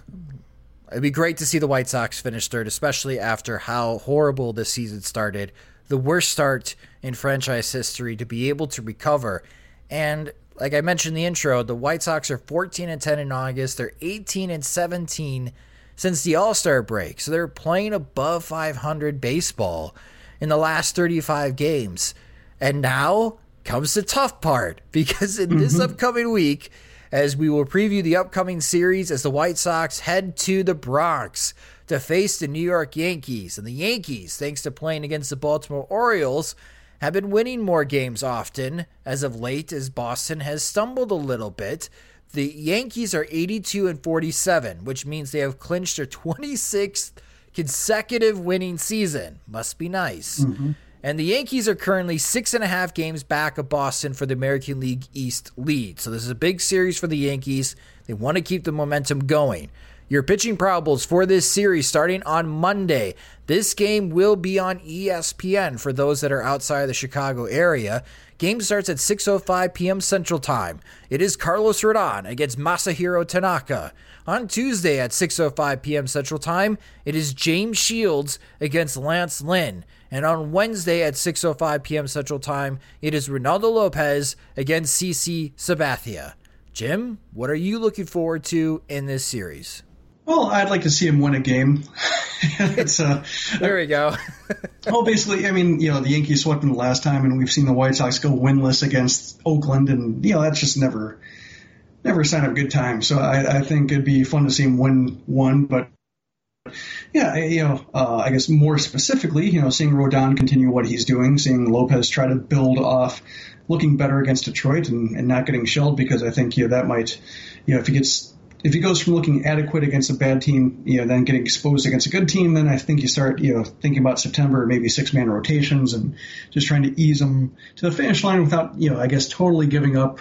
It'd be great to see the White Sox finish third, especially after how horrible this season started. The worst start in franchise history to be able to recover. And like I mentioned in the intro, the White Sox are 14 and 10 in August. They're 18 and 17 since the All Star break. So they're playing above 500 baseball in the last 35 games. And now comes the tough part because in this mm-hmm. upcoming week, as we will preview the upcoming series as the White Sox head to the Bronx to face the New York Yankees. And the Yankees, thanks to playing against the Baltimore Orioles, have been winning more games often as of late as Boston has stumbled a little bit. The Yankees are 82 and 47, which means they have clinched their 26th consecutive winning season. Must be nice. Mm-hmm. And the Yankees are currently six and a half games back of Boston for the American League East lead. So this is a big series for the Yankees. They want to keep the momentum going. Your pitching probables for this series starting on Monday. This game will be on ESPN for those that are outside the Chicago area. Game starts at 6:05 p.m. Central Time. It is Carlos Rodon against Masahiro Tanaka. On Tuesday at 6:05 p.m. Central Time, it is James Shields against Lance Lynn. And on Wednesday at 6:05 p.m. Central Time, it is Reynaldo Lopez against CC Sabathia. Jim, what are you looking forward to in this series? Well, I'd like to see him win a game. it's uh, there we go. well, basically, I mean, you know, the Yankees swept them the last time, and we've seen the White Sox go winless against Oakland, and you know that's just never, never a sign of a good time. So I, I think it'd be fun to see him win one, but yeah, you know, uh, I guess more specifically, you know, seeing Rodon continue what he's doing, seeing Lopez try to build off looking better against Detroit and, and not getting shelled because I think, you know, that might, you know, if he gets, if he goes from looking adequate against a bad team, you know, then getting exposed against a good team, then I think you start, you know, thinking about September, maybe six man rotations and just trying to ease them to the finish line without, you know, I guess totally giving up,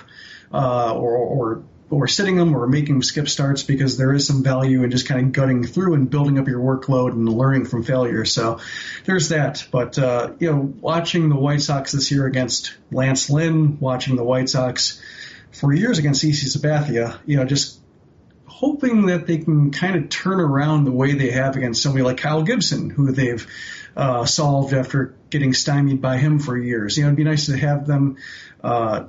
uh, or, or or sitting them or making skip starts because there is some value in just kind of gutting through and building up your workload and learning from failure. So there's that. But, uh, you know, watching the White Sox this year against Lance Lynn, watching the White Sox for years against CC Sabathia, you know, just hoping that they can kind of turn around the way they have against somebody like Kyle Gibson, who they've uh, solved after getting stymied by him for years. You know, it'd be nice to have them uh,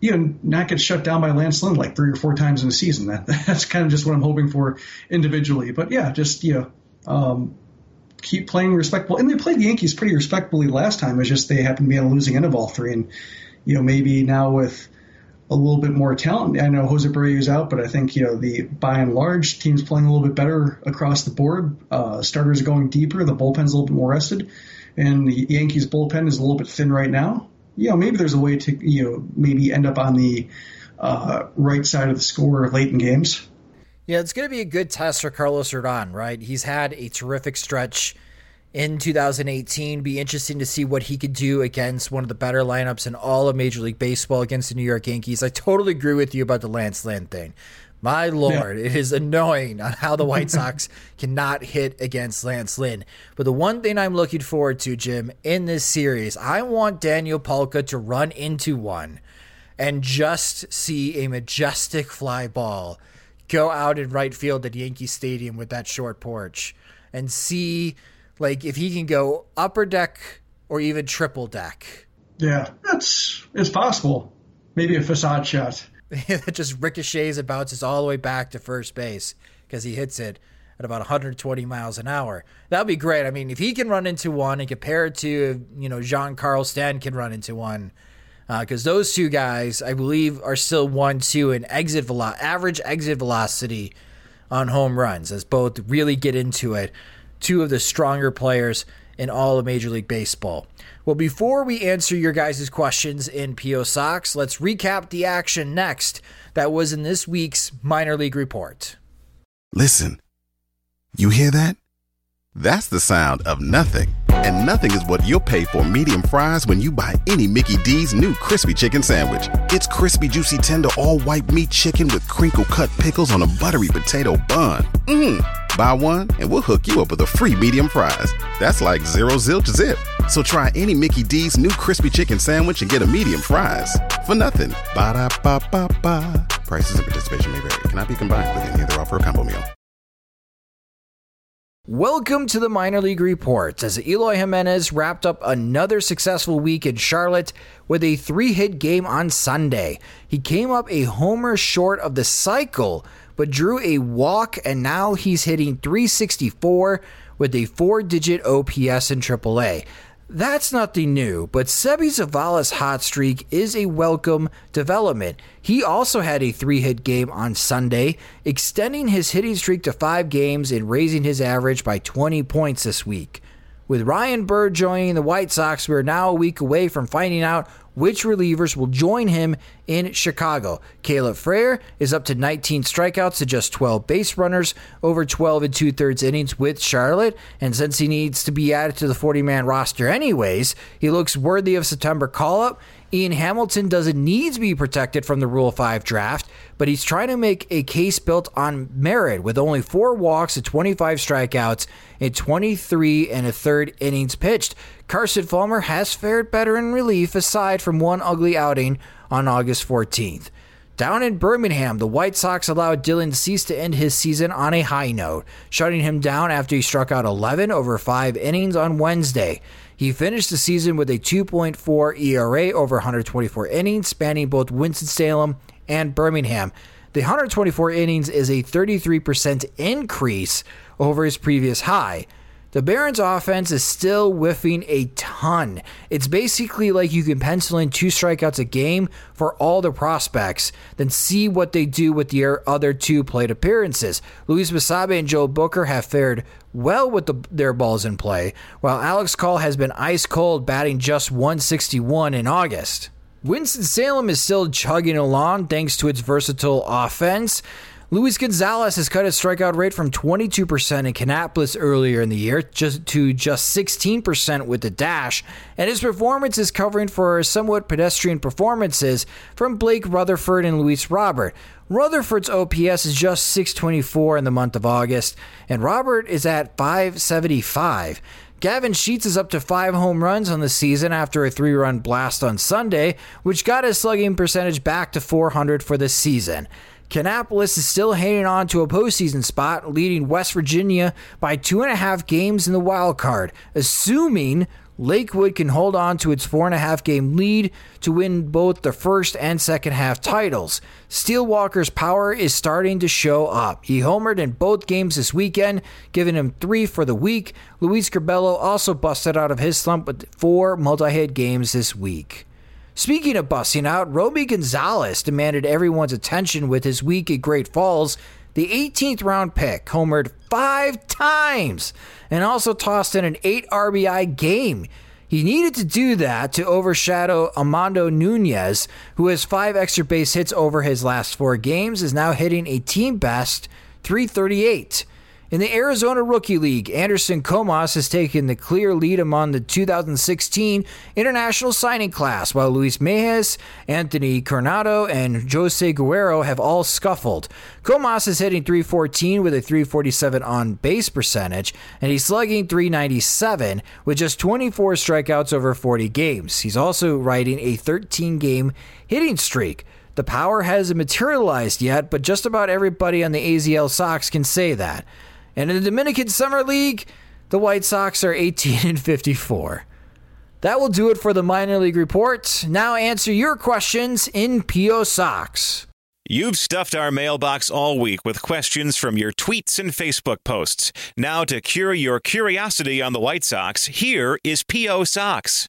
you know, not get shut down by Lance Lynn like three or four times in a season. That that's kind of just what I'm hoping for individually. But yeah, just you know, um, keep playing respectable. And they played the Yankees pretty respectfully last time. It's just they happened to be on the losing end of all three. And you know, maybe now with a little bit more talent. I know Jose is out, but I think you know the by and large teams playing a little bit better across the board. Uh, starters are going deeper. The bullpen's a little bit more rested, and the Yankees bullpen is a little bit thin right now you know, maybe there's a way to, you know, maybe end up on the uh, right side of the score late in games. Yeah, it's going to be a good test for Carlos Rodon, right? He's had a terrific stretch in 2018. Be interesting to see what he could do against one of the better lineups in all of Major League Baseball against the New York Yankees. I totally agree with you about the Lance Lynn thing. My lord, yeah. it is annoying on how the White Sox cannot hit against Lance Lynn. But the one thing I'm looking forward to, Jim, in this series, I want Daniel Palka to run into one and just see a majestic fly ball go out in right field at Yankee Stadium with that short porch and see like if he can go upper deck or even triple deck. Yeah, that's it's possible. Maybe a facade shot. that just ricochets and bounces all the way back to first base because he hits it at about 120 miles an hour. That would be great. I mean, if he can run into one and compare it to, you know, Giancarlo Stanton can run into one, because uh, those two guys, I believe, are still one two in exit velo- average exit velocity on home runs, as both really get into it. Two of the stronger players in all of Major League Baseball. Well, before we answer your guys' questions in PO Sox, let's recap the action next that was in this week's minor league report. Listen, you hear that? That's the sound of nothing. And nothing is what you'll pay for medium fries when you buy any Mickey D's new crispy chicken sandwich. It's crispy, juicy, tender, all white meat chicken with crinkle cut pickles on a buttery potato bun. Mmm. Buy one and we'll hook you up with a free medium fries. That's like zero zilch zip. So try any Mickey D's new crispy chicken sandwich and get a medium fries for nothing. Ba da ba ba ba. Prices and participation may vary. Cannot be combined with any other offer or combo meal. Welcome to the minor league reports as Eloy Jimenez wrapped up another successful week in Charlotte with a three hit game on Sunday. He came up a homer short of the cycle, but drew a walk, and now he's hitting 364 with a four digit OPS in AAA. That's nothing new, but Seby Zavala's hot streak is a welcome development. He also had a three hit game on Sunday, extending his hitting streak to five games and raising his average by 20 points this week. With Ryan Burr joining the White Sox, we are now a week away from finding out which relievers will join him in Chicago. Caleb Frare is up to 19 strikeouts to just 12 base runners over 12 and two thirds innings with Charlotte. And since he needs to be added to the 40 man roster anyways, he looks worthy of September call up. Ian Hamilton doesn't need to be protected from the Rule 5 draft, but he's trying to make a case built on merit with only four walks and 25 strikeouts in 23 and a third innings pitched. Carson Fulmer has fared better in relief aside from one ugly outing on August 14th. Down in Birmingham, the White Sox allowed Dylan Cease to end his season on a high note, shutting him down after he struck out 11 over five innings on Wednesday. He finished the season with a 2.4 ERA over 124 innings, spanning both Winston-Salem and Birmingham. The 124 innings is a 33% increase over his previous high. The Barons offense is still whiffing a ton. It's basically like you can pencil in two strikeouts a game for all the prospects, then see what they do with the other two plate appearances. Luis Basabe and Joel Booker have fared well with the, their balls in play, while Alex Call has been ice cold, batting just 161 in August. Winston-Salem is still chugging along thanks to its versatile offense. Luis Gonzalez has cut his strikeout rate from 22% in Kannapolis earlier in the year just to just 16% with the dash, and his performance is covering for somewhat pedestrian performances from Blake Rutherford and Luis Robert. Rutherford's OPS is just 624 in the month of August, and Robert is at 575. Gavin Sheets is up to five home runs on the season after a three run blast on Sunday, which got his slugging percentage back to 400 for the season. Kannapolis is still hanging on to a postseason spot, leading West Virginia by two and a half games in the wild card, assuming Lakewood can hold on to its four and a half game lead to win both the first and second half titles. Steele Walker's power is starting to show up. He homered in both games this weekend, giving him three for the week. Luis Curbelo also busted out of his slump with four multi hit games this week. Speaking of busting out, Romy Gonzalez demanded everyone's attention with his week at Great Falls. The 18th round pick homered five times and also tossed in an 8 RBI game. He needed to do that to overshadow Amado Nunez, who has five extra base hits over his last four games, is now hitting a team best 338. In the Arizona Rookie League, Anderson Comas has taken the clear lead among the 2016 international signing class, while Luis Mieses, Anthony Coronado, and Jose Guerrero have all scuffled. Comas is hitting 314 with a 347 on base percentage, and he's slugging 397 with just 24 strikeouts over 40 games. He's also riding a 13 game hitting streak. The power hasn't materialized yet, but just about everybody on the AZL Sox can say that. And in the Dominican Summer League, the White Sox are 18 and 54. That will do it for the minor league report. Now answer your questions in PO Sox. You've stuffed our mailbox all week with questions from your tweets and Facebook posts. Now, to cure your curiosity on the White Sox, here is P.O. Sox.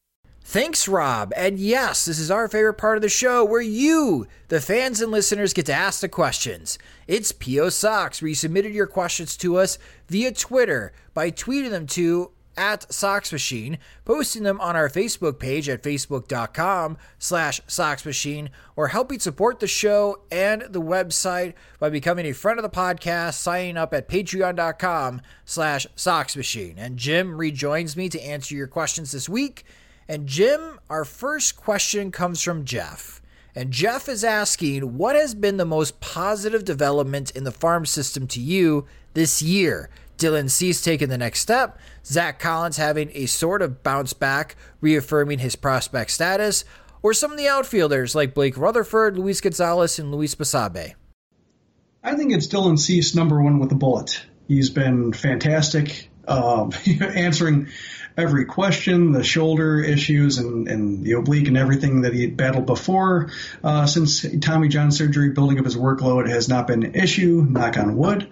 Thanks, Rob. And yes, this is our favorite part of the show where you, the fans and listeners, get to ask the questions. It's PO Sox, where you submitted your questions to us via Twitter by tweeting them to at Sox Machine, posting them on our Facebook page at facebook.com slash Sox Machine, or helping support the show and the website by becoming a friend of the podcast, signing up at patreon.com slash Sox Machine. And Jim rejoins me to answer your questions this week. And Jim, our first question comes from Jeff. And Jeff is asking, what has been the most positive development in the farm system to you this year? Dylan Cease taking the next step, Zack Collins having a sort of bounce back, reaffirming his prospect status, or some of the outfielders like Blake Rutherford, Luis Gonzalez, and Luis Basabe? I think it's Dylan Cease number one with a bullet. He's been fantastic, um, answering every question, the shoulder issues and, and the oblique and everything that he had battled before. Uh, since Tommy John surgery, building up his workload has not been an issue, knock on wood.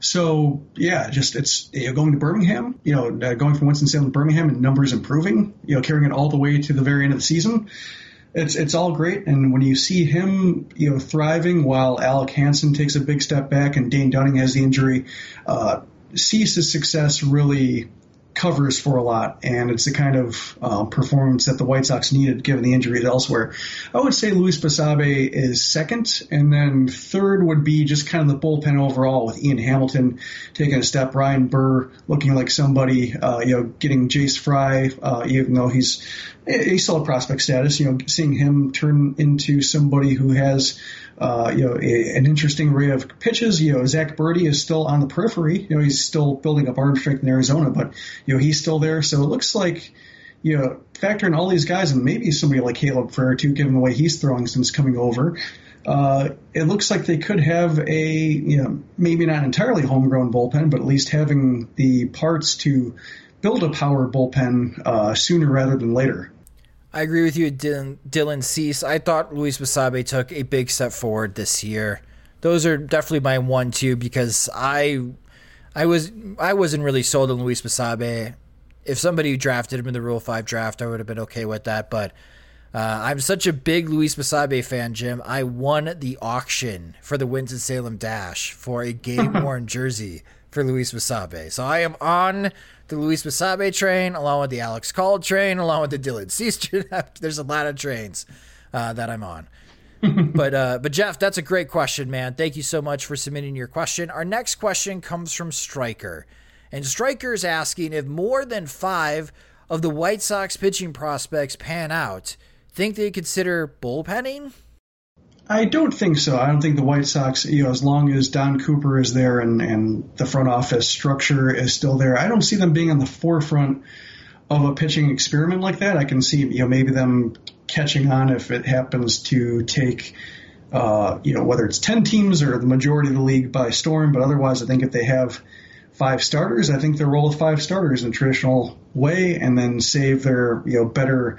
So yeah, just it's you know, going to Birmingham, you know, uh, going from Winston Salem to Birmingham and numbers improving, you know, carrying it all the way to the very end of the season. It's it's all great, and when you see him, you know, thriving while Alec Hansen takes a big step back and Dane Dunning has the injury, uh, Cease's success really covers for a lot, and it's the kind of uh, performance that the White Sox needed given the injuries elsewhere. I would say Luis Basabe is second, and then third would be just kind of the bullpen overall with Ian Hamilton taking a step, Ryan Burr looking like somebody, uh, you know, getting Jace Fry, uh, even though he's he's still a prospect status, you know, seeing him turn into somebody who has uh, you know, a, an interesting array of pitches. You know, Zack Burdi is still on the periphery. You know, he's still building up arm strength in Arizona, but you know, he's still there. So it looks like, you know, factoring all these guys and maybe somebody like Caleb Frare too, given the way he's throwing since coming over. Uh, it looks like they could have a, you know, maybe not entirely homegrown bullpen, but at least having the parts to build a power bullpen uh, sooner rather than later. I agree with you, Dylan, Dylan Cease. I thought Luis Basabe took a big step forward this year. Those are definitely my one two because I, I was I wasn't really sold on Luis Basabe. If somebody drafted him in the Rule Five draft, I would have been okay with that. But uh, I'm such a big Luis Basabe fan, Jim. I won the auction for the Winston Salem Dash for a game worn jersey for Luis Basabe. So I am on the Luis Basabe train, along with the Alex Call train, along with the Dylan Cease train. There's a lot of trains uh, that I'm on. but uh, but Jeff, that's a great question, man. Thank you so much for submitting your question. Our next question comes from Striker, and Striker is asking if more than five of the White Sox pitching prospects pan out, think they consider bullpenning? I don't think so. I don't think the White Sox, you know, as long as Don Cooper is there and, and the front office structure is still there, I don't see them being on the forefront of a pitching experiment like that. I can see, you know, maybe them catching on if it happens to take, uh, you know, whether it's 10 teams or the majority of the league by storm. But otherwise, I think if they have five starters, I think they'll roll with five starters in a traditional way and then save their, you know, better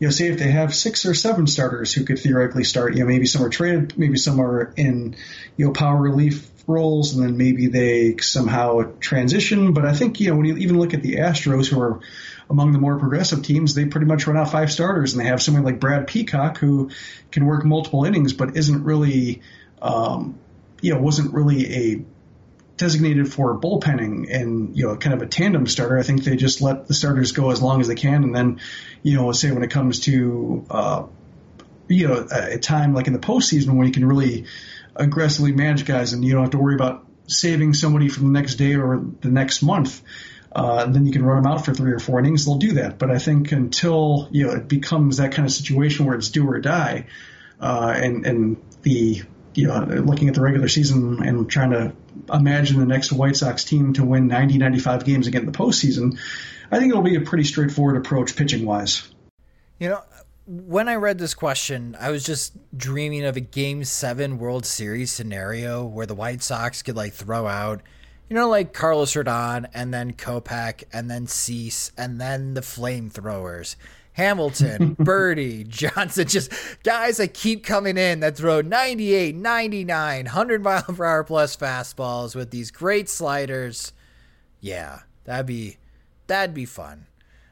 you know, say if they have six or seven starters who could theoretically start, you know, maybe some are traded, maybe some are in, you know, power relief roles, and then maybe they somehow transition. But I think, you know, when you even look at the Astros, who are among the more progressive teams, they pretty much run out five starters, and they have someone like Brad Peacock who can work multiple innings, but isn't really, um, you know, wasn't really a designated for bullpenning and you know kind of a tandem starter. I think they just let the starters go as long as they can, and then you know say when it comes to uh, you know a time like in the postseason when you can really aggressively manage guys and you don't have to worry about saving somebody from the next day or the next month. Uh, then you can run them out for three or four innings. They'll do that, but I think until you know it becomes that kind of situation where it's do or die, uh, and and the you know, looking at the regular season and trying to imagine the next White Sox team to win 90, 95 games again in the postseason, I think it'll be a pretty straightforward approach pitching wise. You know, when I read this question, I was just dreaming of a Game Seven World Series scenario where the White Sox could like throw out, you know, like Carlos Rodon and then Kopech and then Cease and then the flamethrowers Hamilton, Burdi, Johnson, just guys that keep coming in that throw 98, 99, 100 mile per hour plus fastballs with these great sliders. Yeah, that'd be that'd be fun.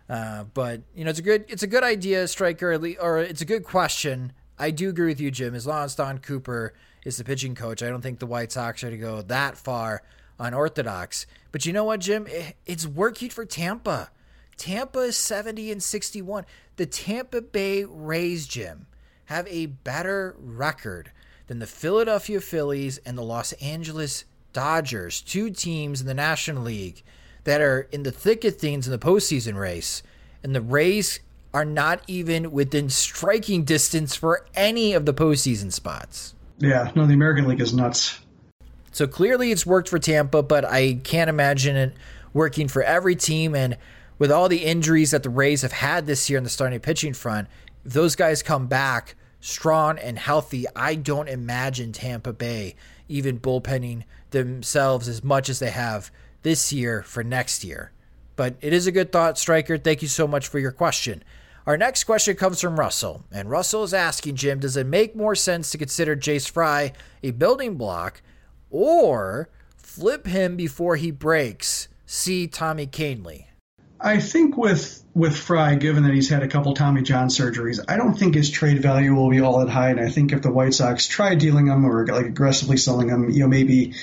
Uh, but you know, it's a good it's a good idea, striker, or it's a good question. I do agree with you, Jim. As long as Don Cooper is the pitching coach, I don't think the White Sox are to go that far unorthodox. But you know what, Jim? It's working for Tampa. Tampa is 70 and 61. The Tampa Bay Rays, Jim, have a better record than the Philadelphia Phillies and the Los Angeles Dodgers, two teams in the National League that are in the thick of things in the postseason race. And the Rays are not even within striking distance for any of the postseason spots. Yeah, no, the American League is nuts. So clearly it's worked for Tampa, but I can't imagine it working for every team. And with all the injuries that the Rays have had this year in the starting pitching front, if those guys come back strong and healthy, I don't imagine Tampa Bay even bullpenning themselves as much as they have this year for next year. But it is a good thought, Striker. Thank you so much for your question. Our next question comes from Russell, and Russell is asking Jim, does it make more sense to consider Jace Fry a building block or flip him before he breaks? See Tommy Kahnle. I think with with Fry, given that he's had a couple Tommy John surgeries, I don't think his trade value will be all that high. And I think if the White Sox try dealing him or like aggressively selling him, you know, maybe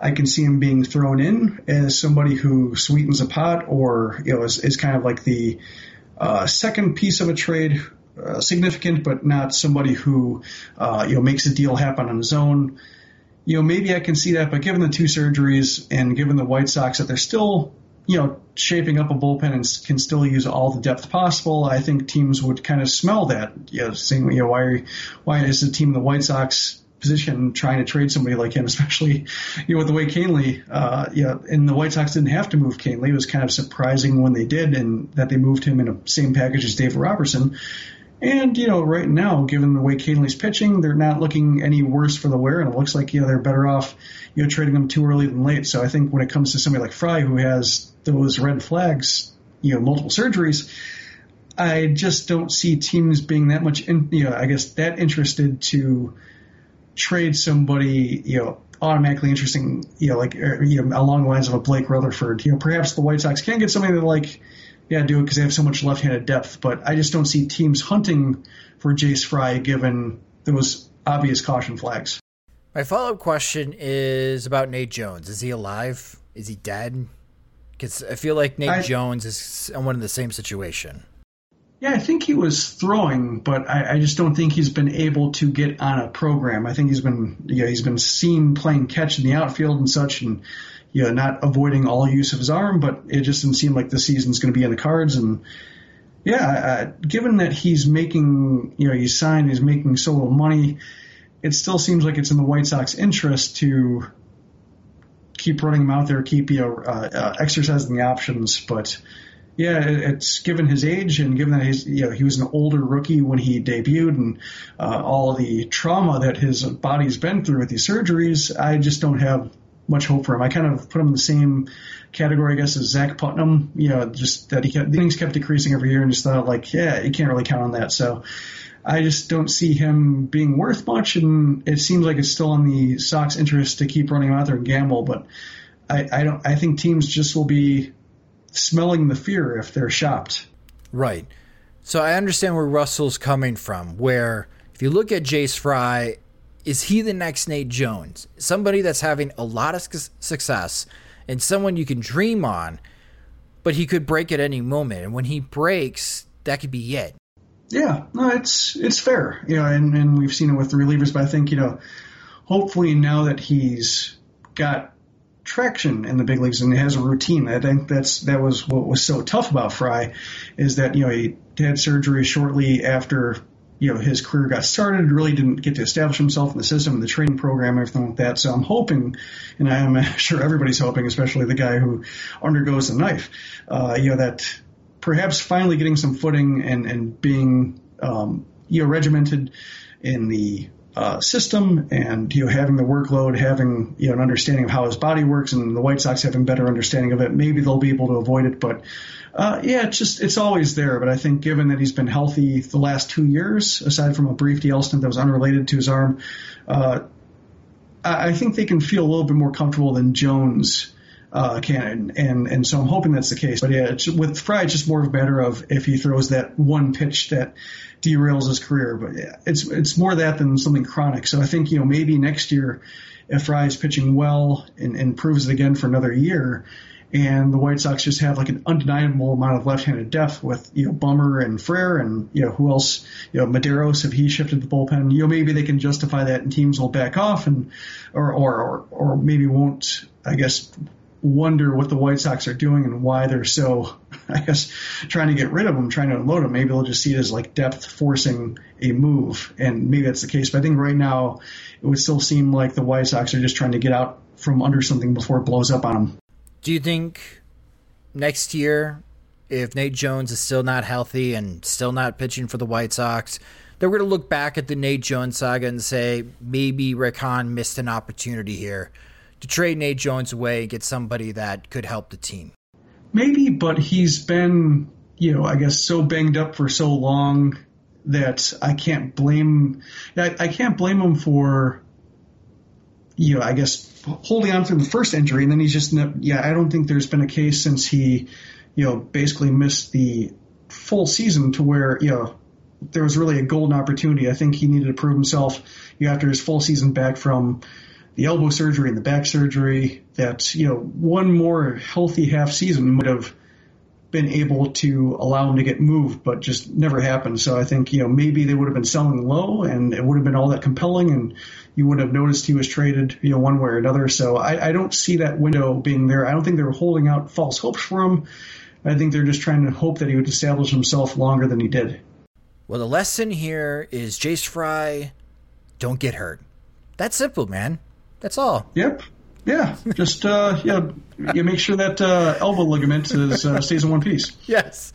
I can see him being thrown in as somebody who sweetens a pot, or you know, is, is kind of like the uh, second piece of a trade, uh, significant but not somebody who uh, you know makes a deal happen on his own. You know, maybe I can see that, but given the two surgeries and given the White Sox that they're still you know, shaping up a bullpen and can still use all the depth possible. I think teams would kind of smell that, you know, saying, you know, why, why is the team in the White Sox position trying to trade somebody like him, especially, you know, with the way Kahnle, uh, you know, and the White Sox didn't have to move Kahnle. It was kind of surprising when they did and that they moved him in the same package as Dave Robertson. And, you know, right now, given the way Kahnle's pitching, they're not looking any worse for the wear, and it looks like, you know, they're better off, you know, trading them too early than late. So I think when it comes to somebody like Fry, who has those red flags, you know, multiple surgeries, I just don't see teams being that much, in, you know, I guess that interested to trade somebody, you know, automatically interesting, you know, like, er, you know, along the lines of a Blake Rutherford. You know, perhaps the White Sox can get somebody that like, yeah, do it because they have so much left-handed depth. But I just don't see teams hunting for Jace Fry given those obvious caution flags. My follow-up question is about Nate Jones. Is he alive? Is he dead? Because I feel like Nate I, Jones is someone in the same situation. Yeah, I think he was throwing, but I, I, just don't think he's been able to get on a program. I think he's been, know, he's been seen playing catch in the outfield and such, and you know, not avoiding all use of his arm. But it just didn't seem like the season's going to be in the cards. And yeah, uh, given that he's making, you know, he's signed, he's making so little money, it still seems like it's in the White Sox interest to keep running him out there, keep you know uh, uh, exercising the options. But yeah, it's given his age and given that he's you know he was an older rookie when he debuted and uh, all the trauma that his body's been through with these surgeries, I just don't have much hope for him. I kind of put him in the same category, I guess, as Zach Putnam. You know, just that he kept, the innings kept decreasing every year, and just thought like, yeah, you can't really count on that. So I just don't see him being worth much, and it seems like it's still in the Sox interest to keep running him out there and gamble. But I, I don't. I think teams just will be smelling the fear if they're shopped. Right. So I understand where Russell's coming from. Where if you look at Jace Fry, is he the next Nate Jones? Somebody that's having a lot of success and someone you can dream on, but he could break at any moment. And when he breaks, that could be it. Yeah, no, it's it's fair, you know, and, and we've seen it with the relievers, but I think you know, hopefully now that he's got traction in the big leagues and has a routine, I think that's that was what was so tough about Fry, is that you know he had surgery shortly after you know his career got started, really didn't get to establish himself in the system, the training program, everything like that. So I'm hoping, and I'm sure everybody's hoping, especially the guy who undergoes the knife, uh, you know that perhaps finally getting some footing and, and being um, you know regimented in the uh, system and you know having the workload, having you know an understanding of how his body works, and the White Sox having better understanding of it, maybe they'll be able to avoid it. But uh, yeah, it's just it's always there. But I think given that he's been healthy the last two years, aside from a brief DL stint that was unrelated to his arm, uh, I, think they can feel a little bit more comfortable than Jones uh, can, and and so I'm hoping that's the case. But yeah, with Fry, it's just more of a matter of if he throws that one pitch that derails his career. But yeah, it's it's more that than something chronic. So I think you know maybe next year, if Fry is pitching well and, and proves it again for another year, and the White Sox just have like an undeniable amount of left-handed depth with you know Bummer and Frare and you know who else you know Medeiros if he shifted the bullpen you know maybe they can justify that and teams will back off and or or or, or maybe won't I guess wonder what the White Sox are doing and why they're so, I guess, trying to get rid of them trying to unload them Maybe they'll just see it as like depth forcing a move, and maybe that's the case. But I think right now it would still seem like the White Sox are just trying to get out from under something before it blows up on them. Do you think next year, if Nate Jones is still not healthy and still not pitching for the White Sox, that we're going to look back at the Nate Jones saga and say maybe Rick Hahn missed an opportunity here to trade Nate Jones away and get somebody that could help the team. Maybe, but he's been, you know, I guess so banged up for so long that I can't blame I, I can't blame him for you know, I guess holding on through the first injury and then he's just yeah, I don't think there's been a case since he, you know, basically missed the full season to where, you know, there was really a golden opportunity. I think he needed to prove himself you know, after his full season back from the elbow surgery and the back surgery that, you know, one more healthy half season would have been able to allow him to get moved, but just never happened. So I think, you know, maybe they would have been selling low and it would have been all that compelling and you wouldn't have noticed he was traded, you know, one way or another. So I, I don't see that window being there. I don't think they're holding out false hopes for him. I think they're just trying to hope that he would establish himself longer than he did. Well, the lesson here is Jace Fry, don't get hurt. That's simple, man. That's all. Yep. Yeah. Just uh, yeah, you make sure that uh, elbow ligament is uh, stays in one piece. Yes.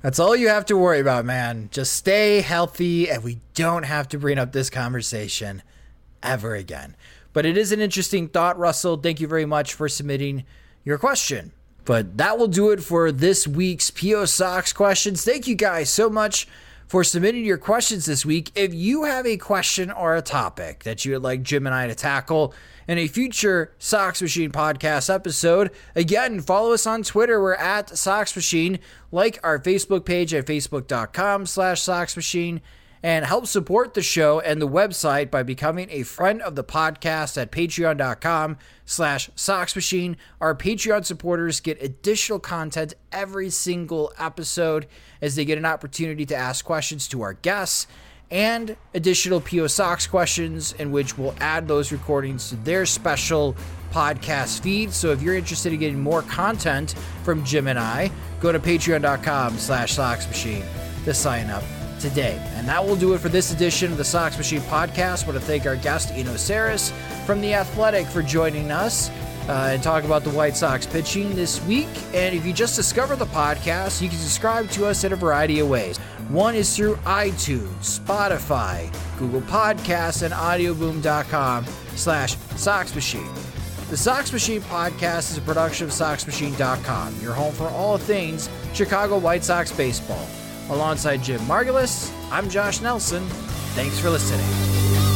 That's all you have to worry about, man. Just stay healthy, and we don't have to bring up this conversation ever again. But it is an interesting thought, Russell. Thank you very much for submitting your question. But that will do it for this week's PO Sox questions. Thank you guys so much for submitting your questions this week. If you have a question or a topic that you would like Jim and I to tackle in a future Sox Machine podcast episode, again, follow us on Twitter. We're at Sox Machine. Like our Facebook page at facebook.com slash Sox Machine and help support the show and the website by becoming a friend of the podcast at patreon.com slash soxmachine our patreon supporters get additional content every single episode as they get an opportunity to ask questions to our guests and additional po sox questions in which we'll add those recordings to their special podcast feed. So if you're interested in getting more content from jim and i go to patreon.com slash soxmachine to sign up today. And that will do it for this edition of the Sox Machine podcast. I want to thank our guest, Eno Sarris from The Athletic, for joining us. Uh, and talk about the White Sox pitching this week. And if you just discovered the podcast, you can subscribe to us in a variety of ways. One is through iTunes, Spotify, Google Podcasts, and audioboom.com slash Sox Machine. The Sox Machine podcast is a production of SoxMachine.com, your home for all things Chicago White Sox baseball. Alongside Jim Margalus, I'm Josh Nelson. Thanks for listening.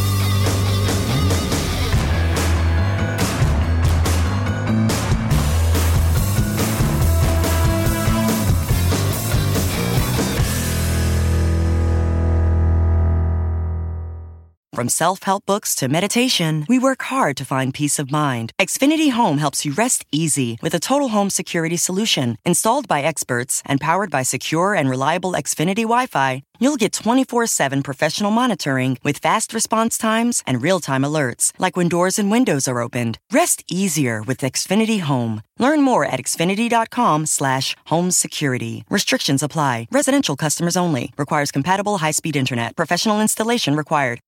From self help books to meditation, we work hard to find peace of mind. Xfinity Home helps you rest easy with a total home security solution. Installed by experts and powered by secure and reliable Xfinity Wi Fi, you'll get 24 7 professional monitoring with fast response times and real time alerts, like when doors and windows are opened. Rest easier with Xfinity Home. Learn more at xfinity.com/slash home security. Restrictions apply. Residential customers only. Requires compatible high speed internet. Professional installation required.